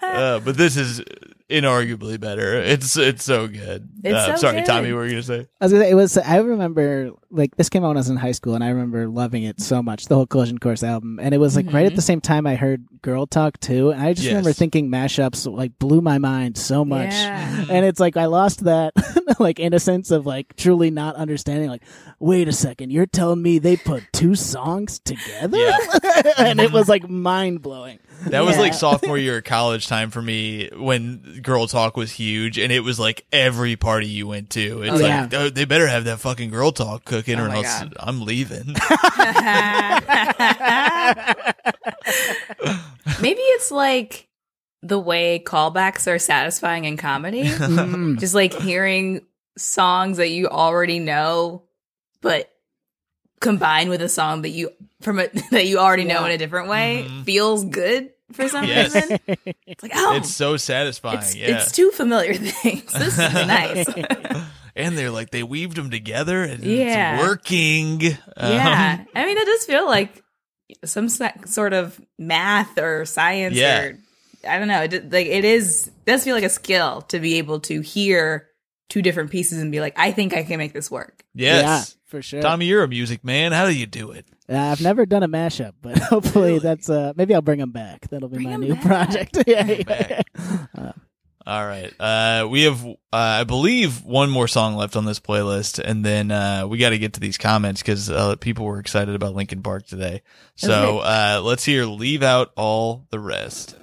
S1: uh, but this is inarguably better. It's it's so good.
S3: It's
S1: uh,
S3: so
S1: sorry,
S3: good.
S1: Tommy. What were you gonna say?
S2: I was gonna say, it was. I remember like this came out when I was in high school, and I remember loving it so much. The whole Collision Course album, and it was like right at the same time I heard Girl Talk too, and I just
S1: Yes.
S2: remember thinking mashups like blew my mind so much.
S3: Yeah.
S2: And it's like I lost that like innocence of like truly not understanding. Like, wait a second, you're telling me they put two songs together?
S1: Yeah.
S2: and it was like mind blowing.
S1: That was like sophomore year of college time for me when Girl Talk was huge, and it was like every party you went to. It's
S2: Oh,
S1: like
S2: yeah.
S1: oh, they better have that fucking Girl Talk cooking,
S3: Oh
S1: or else
S3: God.
S1: I'm leaving.
S3: Maybe it's like the way callbacks are satisfying in comedy.
S2: Mm.
S3: Just like hearing songs that you already know, but combined with a song that you from a, that you already know
S2: Yeah.
S3: in a different way
S1: Mhm.
S3: feels good for some
S1: Yes.
S3: reason. It's like oh,
S1: it's so satisfying.
S3: it's,
S1: yeah.
S3: it's two familiar things. This is nice.
S1: and they're like they weaved them together and
S3: Yeah.
S1: it's working. Um,
S3: yeah, I mean, it does feel like some se- sort of math or science
S1: Yeah.
S3: or I don't know. It, like it is does feel like a skill to be able to hear two different pieces and be like, I think I can make this work.
S1: yes.
S2: Yeah, for sure.
S1: Tommy, you're a music man. How do you do it?
S2: Uh, I've never done a mashup, but hopefully that's uh maybe I'll bring them back. That'll be
S3: Bring
S2: my
S3: 'em
S2: new
S3: back.
S2: project. yeah, yeah.
S1: back. All right. Uh, we have, uh, I believe, one more song left on this playlist, and then uh, we got to get to these comments because uh, people were excited about Linkin Park today. So uh, let's hear "Leave Out All the Rest."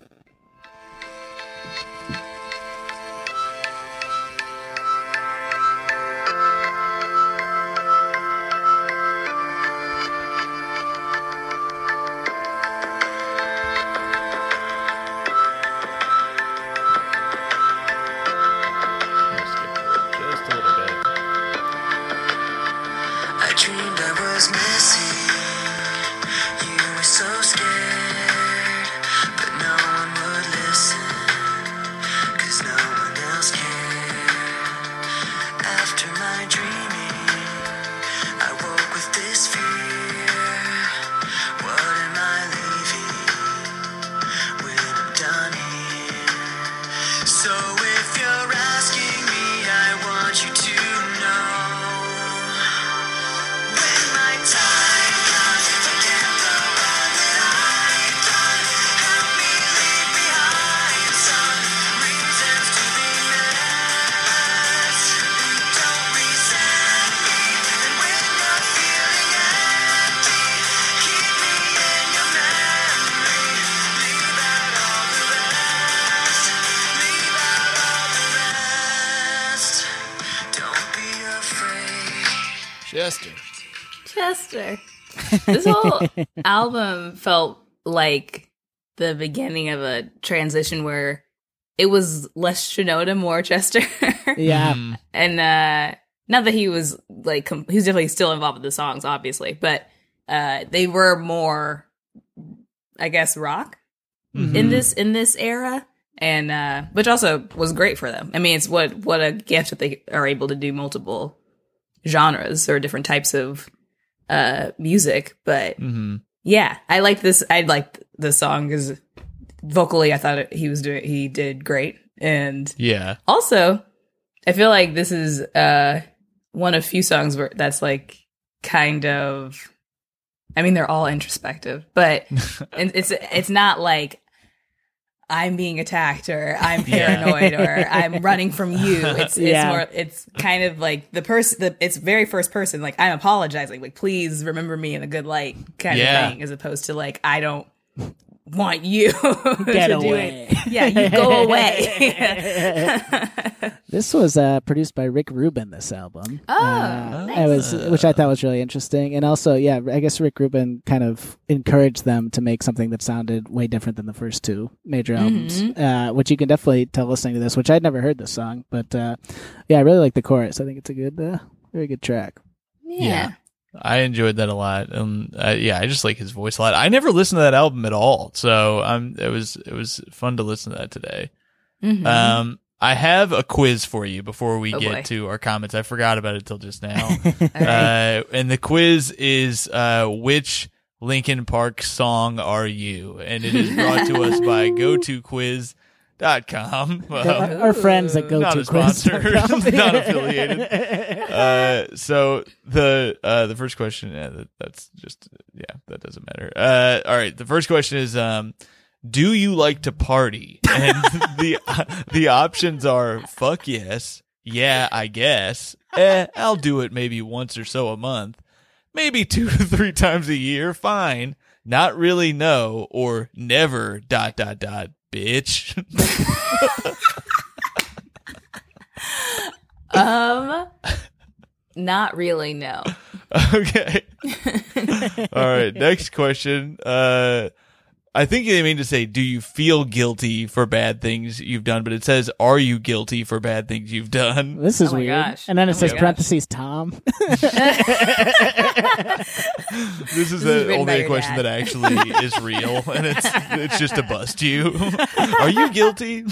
S3: Like the beginning of a transition where it was less Shinoda, more Chester.
S2: Yeah.
S1: Mm.
S3: and uh not that he was like com- he was definitely still involved with the songs obviously but uh they were more i guess rock
S1: Mhm.
S3: in this in this era and uh which also was great for them i mean it's what what a gift that they are able to do multiple genres or different types of uh music but
S1: Mhm.
S3: Yeah i like this i like the song because vocally i thought it, he was doing he did great and
S1: Yeah.
S3: also, I feel like this is uh one of few songs where that's like kind of I mean they're all introspective, but it's it's not like I'm being attacked or I'm
S1: Yeah.
S3: paranoid or I'm running from you. It's it's
S2: Yeah.
S3: more it's kind of like the person the it's very first person like I'm apologizing like please remember me in a good light kind
S1: Yeah.
S3: of thing as opposed to like I don't want you
S2: Get
S3: to do
S2: away.
S3: it. Yeah, you go away.
S2: This was uh, produced by Rick Rubin. This album,
S3: Oh,
S2: uh,
S3: nice.
S2: it was, which I thought was really interesting, and also, yeah, I guess Rick Rubin kind of encouraged them to make something that sounded way different than the first two major albums, uh, which you can definitely tell listening to this. Which I'd never heard this song, but uh, yeah, I really like the chorus. I think it's a good, uh, very good track.
S3: yeah.
S1: I enjoyed that a lot. Um, uh, yeah, I just like his voice a lot. I never listened to that album at all, so um, it was it was fun to listen to that today.
S3: Mhm.
S1: Um, I have a quiz for you before we
S3: Oh,
S1: get
S3: boy.
S1: to our comments. I forgot about it till just now. Uh, and the quiz is uh, which Linkin Park song are you? And it is brought to us by GoToQuiz.com.
S2: our, our friends that go
S1: not
S2: to
S1: a sponsor, not affiliated. Uh, so the uh, the first question, yeah, that, that's just yeah, that doesn't matter. Uh, all right, the first question is, um, do you like to party? And the the options are fuck yes, yeah, I guess, eh, I'll do it maybe once or so a month, maybe two to three times a year, fine, not really, no, or never. Dot dot dot, bitch.
S3: um, not really. No.
S1: Okay. All right. Next question. Uh, I think they mean to say, do you feel guilty for bad things you've done? But it says, are you guilty for bad things you've done?
S2: This is
S3: Oh
S2: weird.
S3: gosh.
S2: And then it
S3: Oh
S2: says
S3: gosh.
S2: parentheses Tom.
S1: This is
S3: This
S1: the only
S3: your
S1: question
S3: dad.
S1: that actually is real, and it's it's just to bust you. are you guilty?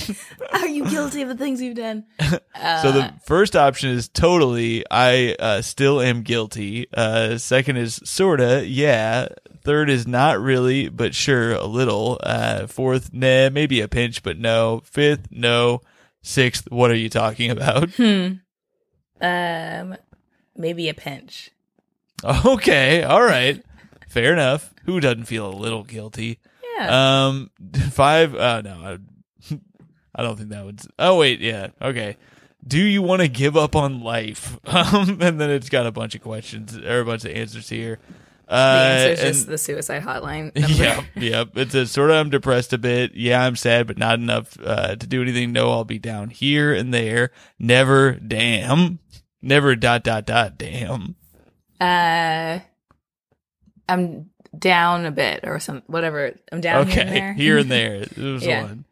S3: Are you guilty of the things you've done?
S1: so the first option is totally. I uh, still am guilty. Uh, second is sorta. Yeah. Third is not really, but sure, a little. Uh, fourth, nah, maybe a pinch, but no. Fifth, no. Sixth, what are you talking about?
S3: Um, maybe a pinch.
S1: okay, all right, fair enough. Who doesn't feel a little guilty?
S3: Yeah.
S1: Um, five. Uh, no, I, I don't think that would. Oh wait, yeah, okay. Do you want to give up on life? Um, and then it's got a bunch of questions or a bunch of answers here.
S3: The
S1: Uh, and-
S3: just the suicide hotline. Number.
S1: Yep, yep. It says sort of I'm depressed a bit. Yeah, I'm sad, but not enough uh, to do anything. No, I'll be down here and there. Never, damn. Never dot dot dot damn.
S3: Uh, I'm down a bit or some whatever. I'm down
S1: okay,
S3: here and there.
S1: here and there. It was
S3: Yeah.
S1: one.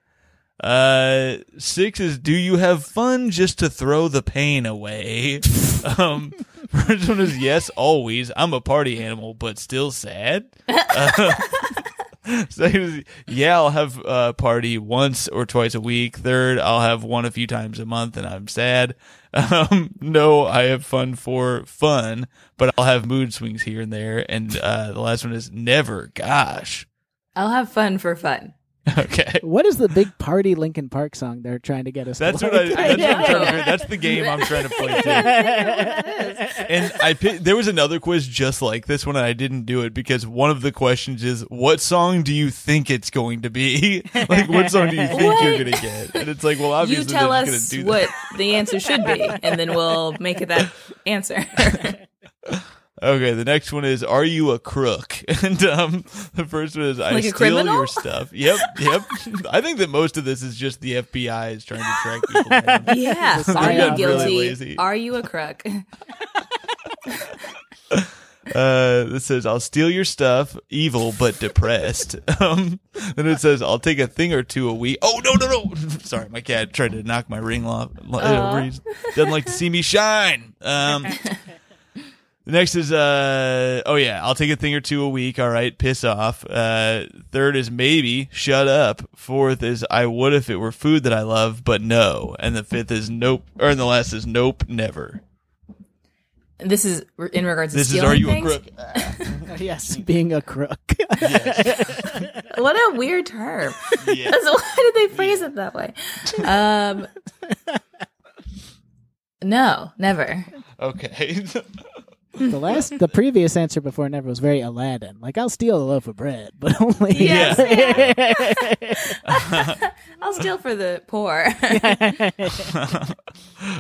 S1: Uh, six is do you have fun just to throw the pain away? um, first one is yes, always. I'm a party animal, but still sad. Uh, second yeah, I'll have a party once or twice a week. Third, I'll have one a few times a month, and I'm sad. Um, no, I have fun for fun, but I'll have mood swings here and there. And uh, the last one is never. Gosh.
S3: I'll have fun for fun.
S1: Okay.
S2: What is the big party Linkin Park song they're trying to get us?
S1: That's
S2: to
S1: what I.
S2: like?
S1: That's, what I'm trying to that's the game I'm trying to play too. And I picked, there was another quiz just like this one, and I didn't do it because one of the questions is, "What song do you think it's going to be? like, what song do you think you're going to get?" And it's like, well, obviously,
S3: You
S1: obviously
S3: tell
S1: they're
S3: us
S1: going to do
S3: what the answer should be, and then we'll make it that answer.
S1: Okay, the next one is, "Are you a crook?" And um, the first one is, "I
S3: Like
S1: steal your stuff." Yep, yep. I think that most of this is just the FBI is trying to track people down.
S3: yeah. Are you
S1: really
S3: guilty?
S1: lazy.
S3: Are you a crook?
S1: Uh, it says, I'll steal your stuff, evil but depressed. Um, then it says, I'll take a thing or two a week. Oh, no, no, no. Sorry, my cat tried to knock my ring off. Uh, doesn't like to see me shine. Um, the next is, uh, oh yeah, I'll take a thing or two a week. All right, piss off. Uh, third is maybe, shut up. Fourth is, I would if it were food that I love, but no. And the fifth is nope, or the last is nope, never.
S3: This is in regards to
S1: This is, are you
S3: things?
S1: a crook?
S2: yes, being a crook.
S3: What a weird term.
S1: Yeah.
S3: That's- Why did they phrase it that way? Um, no, never.
S1: Okay.
S2: The last, the previous answer before never was very Aladdin. Like I'll steal a loaf of bread, but only.
S3: Yes. I'll steal for the poor.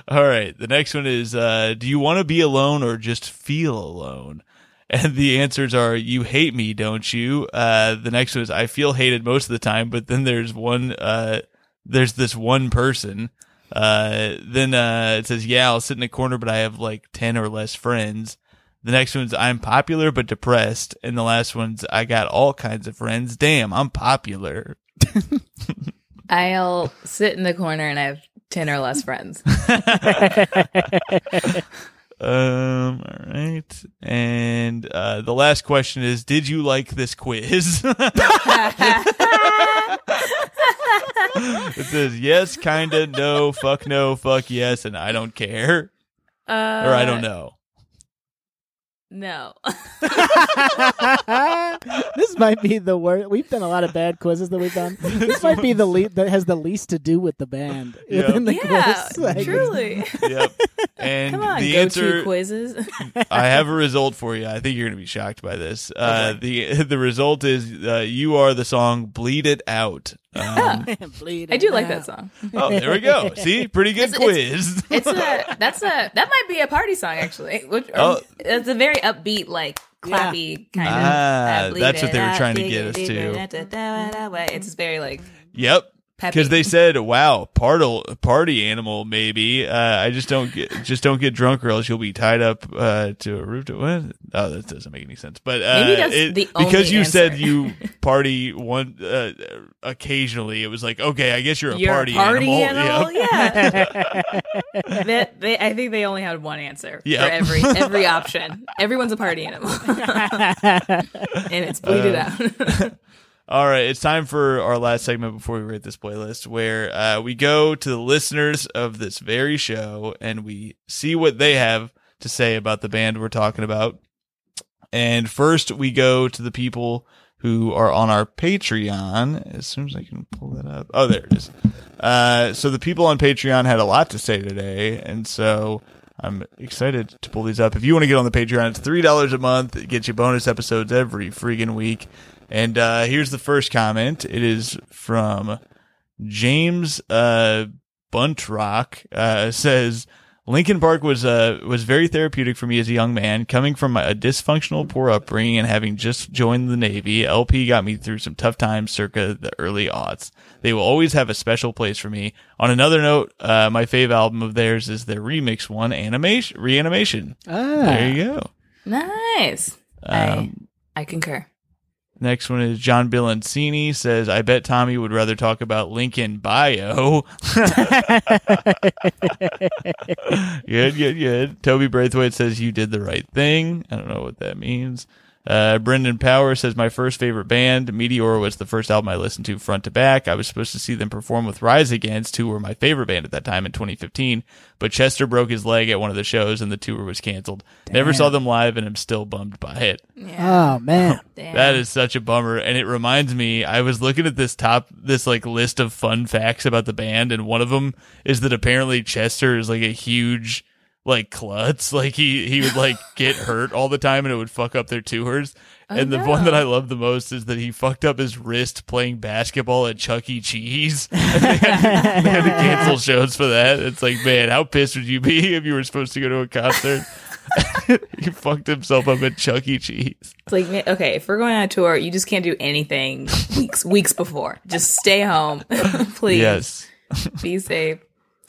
S1: All right. The next one is uh, Do you want to be alone or just feel alone? And the answers are You hate me, don't you? Uh, the next one is I feel hated most of the time, but then there's one, uh, there's this one person. Uh, then uh, it says, Yeah, I'll sit in a corner, but I have like 10 or less friends. The next one's I'm popular but depressed. And the last one's I got all kinds of friends. Damn, I'm popular.
S3: I'll sit in the corner and I have 10 or less friends.
S1: Um, all right. And uh, the last question is Did you like this quiz? it says yes, kinda, no, fuck no, fuck yes, and I don't care.
S3: Uh,
S1: Or I don't know.
S3: No.
S2: this might be the worst. We've done a lot of bad quizzes that we've done. This might be the le- that has the least to do with the band
S1: Yep.
S2: within the
S3: yeah,
S2: quiz. Like,
S3: truly.
S1: Yep. And
S3: Come on,
S1: the answer
S3: to quizzes.
S1: I have a result for you. I think you're going to be shocked by this. Uh, the the result is uh, you are the song "Bleed It Out." Um,
S3: I do like
S2: out.
S3: that song.
S1: oh, there we go. See, pretty good
S3: It's-
S1: quiz.
S3: It's a that's a that might be a party song actually. Which,
S1: Oh.
S3: it's a very upbeat, like clappy kind of.
S1: Ah,
S3: uh,
S1: that's what they were trying to get us to.
S3: It's very like
S1: Yep.
S3: Peppy.
S1: Because they said, "Wow, party party animal, maybe." Uh, I just don't get just don't get drunk, or else you'll be tied up uh, to a roof. To, what? Oh, that doesn't make any sense. But uh,
S3: Maybe that's
S1: it-
S3: the
S1: because
S3: only
S1: you said you party one uh, occasionally. It was like, okay, I guess you're a
S3: You're
S1: party,
S3: a party
S1: animal.
S3: animal.
S1: Yep.
S3: Yeah. That- they, I think they only had one answer
S1: Yep.
S3: for every every option. Everyone's a party animal, and it's bleed it
S1: Uh,
S3: out.
S1: All right, it's time for our last segment before we rate this playlist, where uh, we go to the listeners of this very show and we see what they have to say about the band we're talking about. And first, we go to the people who are on our Patreon. As soon as I can pull that up. Oh, there it is. Uh, so the people on Patreon had a lot to say today, and so I'm excited to pull these up. If you want to get on the Patreon, it's three dollars a month. It gets you bonus episodes every freaking week. And uh, here's the first comment. It is from James uh, Buntrock. Uh, says Linkin Park was uh, was very therapeutic for me as a young man. Coming from a dysfunctional, poor upbringing and having just joined the Navy, LP got me through some tough times circa the early aughts. They will always have a special place for me. On another note, uh, my fave album of theirs is their remix one, Animation Reanimation.
S2: Ah,
S1: There you go.
S3: nice.
S1: Um,
S3: I I concur.
S1: Next one is John Bilancini says, I bet Tommy would rather talk about Lincoln Bio. good, good, good. Toby Braithwaite says, You did the right thing. I don't know what that means. Uh, Brendan Power says, My first favorite band, Meteora, was the first album I listened to front to back. I was supposed to see them perform with Rise Against, who were my favorite band at that time in 2015, but Chester broke his leg at one of the shows and the tour was canceled. Never saw them live and I'm still bummed by it.
S3: Yeah.
S2: oh man,
S1: That is such a bummer, and it reminds me. I was looking at this top, this like list of fun facts about the band, and one of them is that apparently Chester is like a huge like klutz. Like he he would like get hurt all the time, and it would fuck up their tours. Oh, and the one that I love the most is that he fucked up his wrist playing basketball at Chuck E. Cheese. And they, had, they had to cancel shows for that. It's like, man, how pissed would you be if you were supposed to go to a concert? he fucked himself up at Chuck E. Cheese.
S3: It's like, okay, if we're going on a tour, you just can't do anything weeks weeks before. Just stay home, please.
S1: Yes.
S3: Be safe.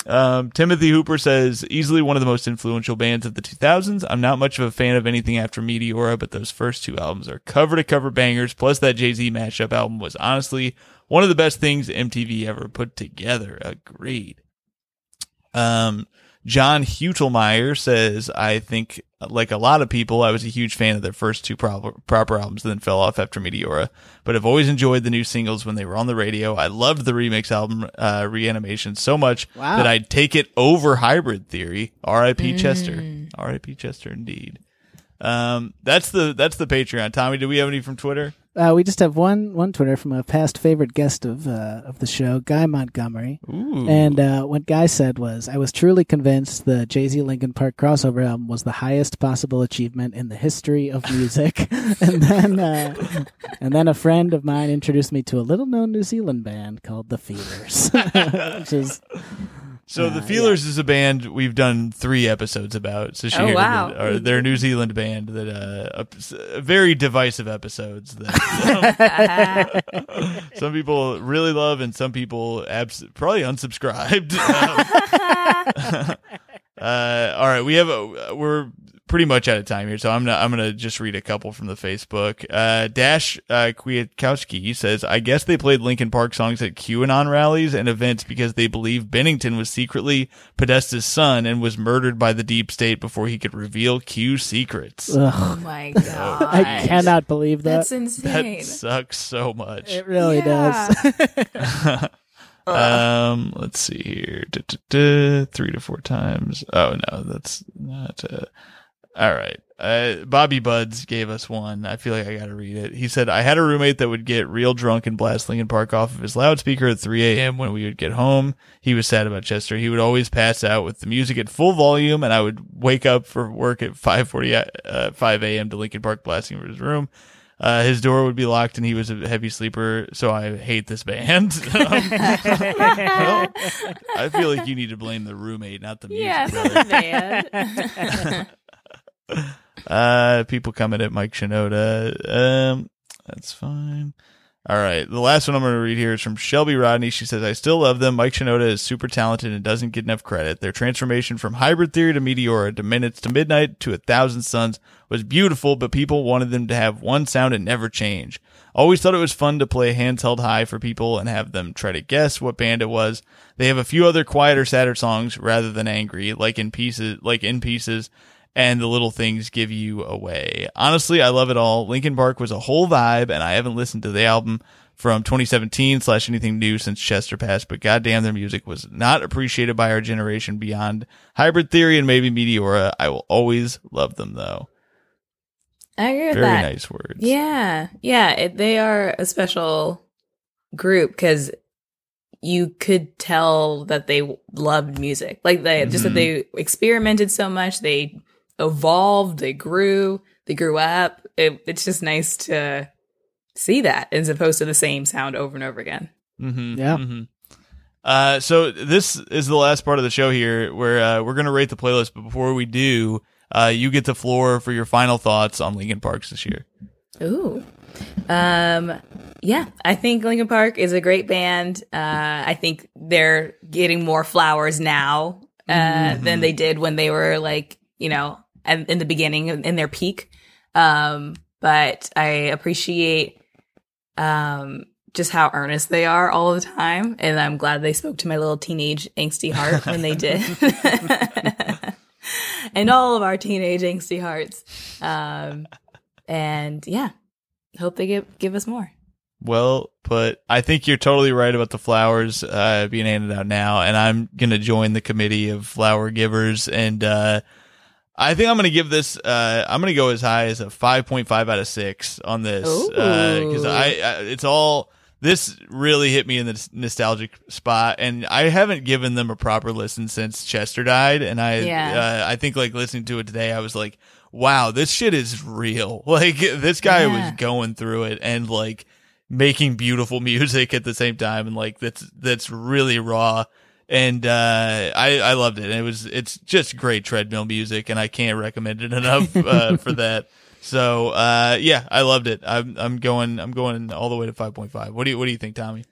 S1: Um, Timothy Hooper says easily one of the most influential bands of the 2000s. I'm not much of a fan of anything after Meteora, but those first two albums are cover to cover bangers. Plus that Jay Z mashup album was honestly one of the best things MTV ever put together. Agreed. Um, John Hutelmeyer says, I think, like a lot of people, I was a huge fan of their first two proper, proper albums and then fell off after Meteora, but I've always enjoyed the new singles when they were on the radio. I loved the remix album, uh, Reanimation so much
S2: Wow.
S1: that I'd take it over Hybrid Theory. R.I.P. Chester. R.I.P. Chester indeed. Um, that's the, that's the Patreon. Tommy, do we have any from Twitter?
S2: Uh, we just have one one Twitter from a past favorite guest of uh, of the show, Guy Montgomery.
S1: Ooh.
S2: And uh, what Guy said was, I was truly convinced the Jay Z Linkin Park crossover album was the highest possible achievement in the history of music. and then, uh, and then a friend of mine introduced me to a little known New Zealand band called The Feelers, which is
S1: So
S2: Uh,
S1: the Feelers is a band we've done three episodes about. So she
S3: Oh, wow.
S1: or they're a New Zealand band that uh, uh, very divisive episodes that um, some people really love and some people abs- probably unsubscribed. Um, uh, all right, we have a, we're pretty much out of time here, so I'm not, I'm gonna just read a couple from the Facebook. Uh, Dash uh, Kwiatkowski says, "I guess they played Linkin Park songs at QAnon rallies and events because they believe Bennington was secretly Podesta's son and was murdered by the deep state before he could reveal Q secrets."
S2: ugh,
S3: Oh my god.
S2: I cannot believe that.
S3: That's insane.
S1: That sucks so much.
S2: it really
S3: Yeah.
S2: does.
S1: Um, let's see here. Duh, duh, duh, three to four times. Oh no, that's not. Uh, all right. Uh, Bobby Buds gave us one. I feel like I got to read it. He said, I had a roommate that would get real drunk and blast Linkin Park off of his loudspeaker at 3 a.m. when we would get home. He was sad about Chester. He would always pass out with the music at full volume and I would wake up for work at 540, uh, 5 a.m. to Linkin Park blasting from his room. Uh, his door would be locked and he was a heavy sleeper. So I hate this band. Um, well, I feel like you need to blame the roommate, not the music.
S3: Yes,
S1: brother.
S3: man.
S1: Uh, people coming at Mike Shinoda. Um, that's fine. All right. The last one I'm going to read here is from Shelby Rodney. She says, I still love them. Mike Shinoda is super talented and doesn't get enough credit. Their transformation from hybrid theory to Meteora to minutes to midnight to a thousand suns was beautiful, but people wanted them to have one sound and never change. Always thought it was fun to play hands held high for people and have them try to guess what band it was. They have a few other quieter, sadder songs rather than angry, like in pieces, like in pieces and the little things give you away. Honestly, I love it all. Linkin Park was a whole vibe, and I haven't listened to the album from 2017 slash anything new since Chester passed, but goddamn, their music was not appreciated by our generation beyond Hybrid Theory and maybe Meteora. I will always love them though.
S3: I agree with
S1: Very
S3: that.
S1: nice words.
S3: Yeah, yeah, it, they are a special group because you could tell that they loved music, like they just that
S1: Mhm.
S3: they experimented so much, they evolved, they grew, they grew up. It, it's just nice to see that as opposed to the same sound over and over again.
S1: Mm-hmm.
S2: Yeah.
S1: hmm Uh, so this is the last part of the show here where, uh, we're going to rate the playlist. But before we do, uh, you get the floor for your final thoughts on Linkin Parks this year.
S3: Ooh. Um yeah, I think Linkin Park is a great band. Uh I think they're getting more flowers now uh than they did when they were like, you know, at, in the beginning in their peak. Um but I appreciate um just how earnest they are all the time and I'm glad they spoke to my little teenage angsty heart when they did. and all of our teenage angsty hearts. Um and yeah, hope they give give us more.
S1: Well put. I think you're totally right about the flowers uh, being handed out now, and I'm gonna join the committee of flower givers, and uh, I think I'm gonna give this. Uh, I'm gonna go as high as a 5.5 out of six on this because
S3: Ooh.
S1: I, I it's all. This really hit me in the nostalgic spot, and I haven't given them a proper listen since Chester died. And I,
S3: Yeah.
S1: uh, I think like listening to it today, I was like, "Wow, this shit is real." Like this guy
S3: Yeah.
S1: was going through it, and like making beautiful music at the same time and like that's that's really raw and uh i i loved it it was it's just great treadmill music and i can't recommend it enough uh for that so uh yeah i loved it i'm i'm going i'm going all the way to 5.5 what do you what do you think tommy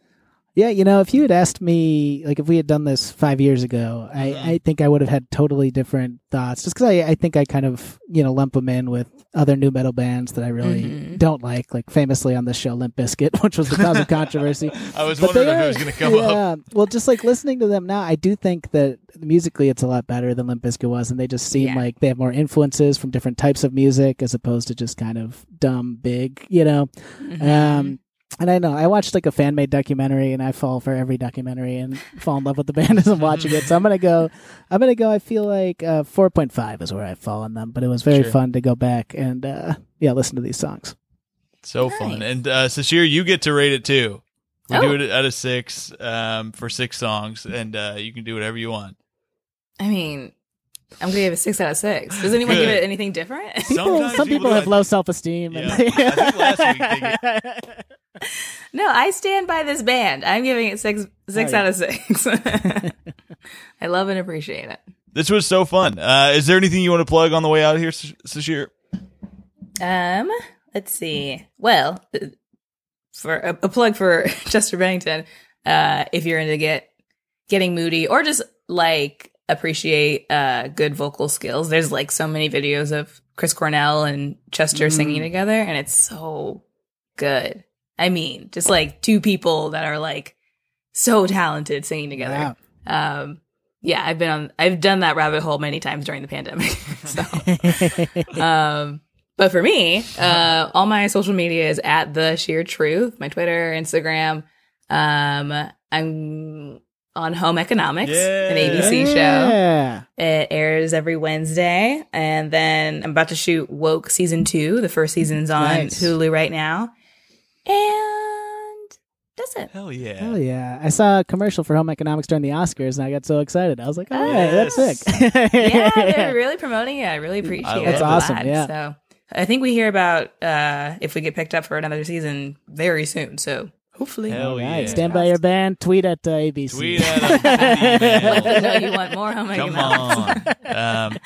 S2: Yeah, you know, if you had asked me, like, if we had done this five years ago, I,
S1: Mhm.
S2: I think I would have had totally different thoughts. Just because I, I think I kind of, you know, lump them in with other nu metal bands that I really
S3: Mhm.
S2: don't like, like famously on this show, Limp Bizkit, which was the cause of controversy.
S1: I was
S2: But
S1: wondering
S2: they
S1: if it was going to come up.
S2: yeah. Well, just like listening to them now, I do think that musically it's a lot better than Limp Bizkit was, and they just seem
S3: Yeah.
S2: like they have more influences from different types of music as opposed to just kind of dumb, big, you know.
S3: Mhm.
S2: Um, and I know I watched like a fan made documentary, and I fall for every documentary and fall in love with the band as I'm watching it. So I'm gonna go. I'm gonna go. I feel like uh, 4.5 is where I fall on them, but it was very
S1: Sure.
S2: fun to go back and uh, yeah, listen to these songs.
S1: So
S3: Nice.
S1: fun. And uh, Sashir, you get to rate it too. We
S3: Oh.
S1: do it out of six um, for six songs, and uh, you can do whatever you want.
S3: I mean, I'm gonna give it a six out of six. Does anyone
S1: Good.
S3: give it anything different?
S2: People, some
S1: people
S2: people have low self esteem.
S1: Yeah. I think last week
S3: no, I stand by this band. I'm giving it six six
S2: Oh, yeah.
S3: out of six. I love and appreciate it.
S1: This was so fun. Uh, is there anything you want to plug on the way out here, Sash- Sashir?
S3: Um, let's see. Well, for a, a plug for Chester Bennington, uh, if you're into get getting moody or just like appreciate uh good vocal skills, there's like so many videos of Chris Cornell and Chester
S2: Mm.
S3: singing together, and it's so good. I mean, just like two people that are like so talented singing together.
S2: Wow.
S3: Um, yeah, I've been on, I've done that rabbit hole many times during the pandemic. so, um, but for me, uh, all my social media is at the sheer truth. My Twitter, Instagram. Um, I'm on Home Economics, an
S1: Yeah.
S3: ABC show. It airs every Wednesday, and then I'm about to shoot Woke season two. The first season's on
S2: Nice.
S3: Hulu right now, and that's it.
S1: Hell yeah.
S2: Hell yeah! I saw a commercial for home economics during the Oscars, and I got so excited. I was like, "All right, that's
S1: Yes.
S2: sick."
S3: yeah, they're really promoting it. I really appreciate
S1: I
S3: it.
S1: love
S2: That's
S1: it.
S2: awesome,
S3: Glad.
S2: yeah.
S3: So I think we hear about uh if we get picked up for another season very soon. So hopefully,
S1: Hell
S2: All
S1: yeah.
S2: right, stand by your band. Tweet at uh, ABC.
S1: Tweet at them.
S3: let them know you want more home
S1: Come
S3: economics.
S1: on. Um,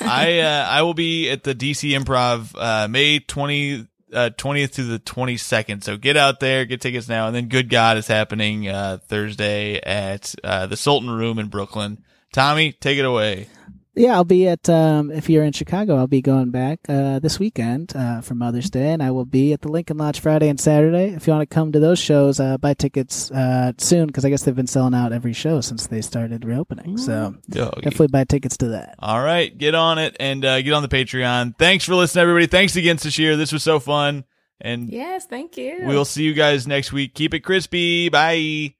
S1: I uh, I will be at the DC Improv uh, May 20, uh, 20th to the 22nd. So get out there, get tickets now. And then Good God is happening uh, Thursday at uh, the Sultan Room in Brooklyn. Tommy, take it away.
S2: Yeah, I'll be at. Um, if you're in Chicago, I'll be going back uh, this weekend uh, for Mother's Day, and I will be at the Lincoln Lodge Friday and Saturday. If you want to come to those shows, uh, buy tickets uh, soon because I guess they've been selling out every show since they started reopening. So
S1: Doggy.
S2: definitely buy tickets to that.
S1: All right, get on it and uh, get on the Patreon. Thanks for listening, everybody. Thanks again, Sashir. This was so fun. And
S3: Yes, thank you.
S1: we'll see you guys next week. Keep it crispy. Bye.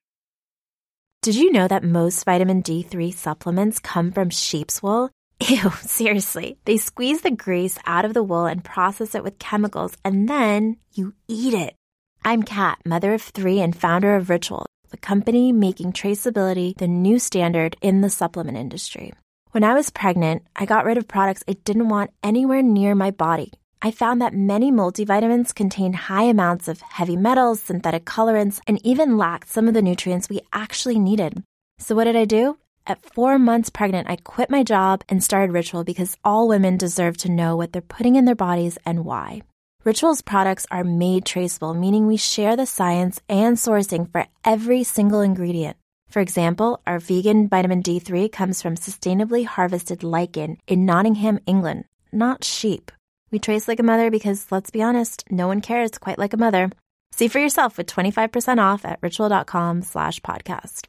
S5: Did you know that most vitamin D3 supplements come from sheep's wool? Ew, seriously. They squeeze the grease out of the wool and process it with chemicals, and then you eat it. I'm Kat, mother of three and founder of Ritual, the company making traceability the new standard in the supplement industry. When I was pregnant, I got rid of products I didn't want anywhere near my body. I found that many multivitamins contain high amounts of heavy metals, synthetic colorants, and even lacked some of the nutrients we actually needed. So what did I do? At four months pregnant, I quit my job and started Ritual because all women deserve to know what they're putting in their bodies and why. Ritual's products are made traceable, meaning we share the science and sourcing for every single ingredient. For example, our vegan vitamin D3 comes from sustainably harvested lichen in Nottingham, England, not sheep. We trace like a mother because, let's be honest, no one cares quite like a mother. See for yourself with 25% off at ritual.com slash podcast.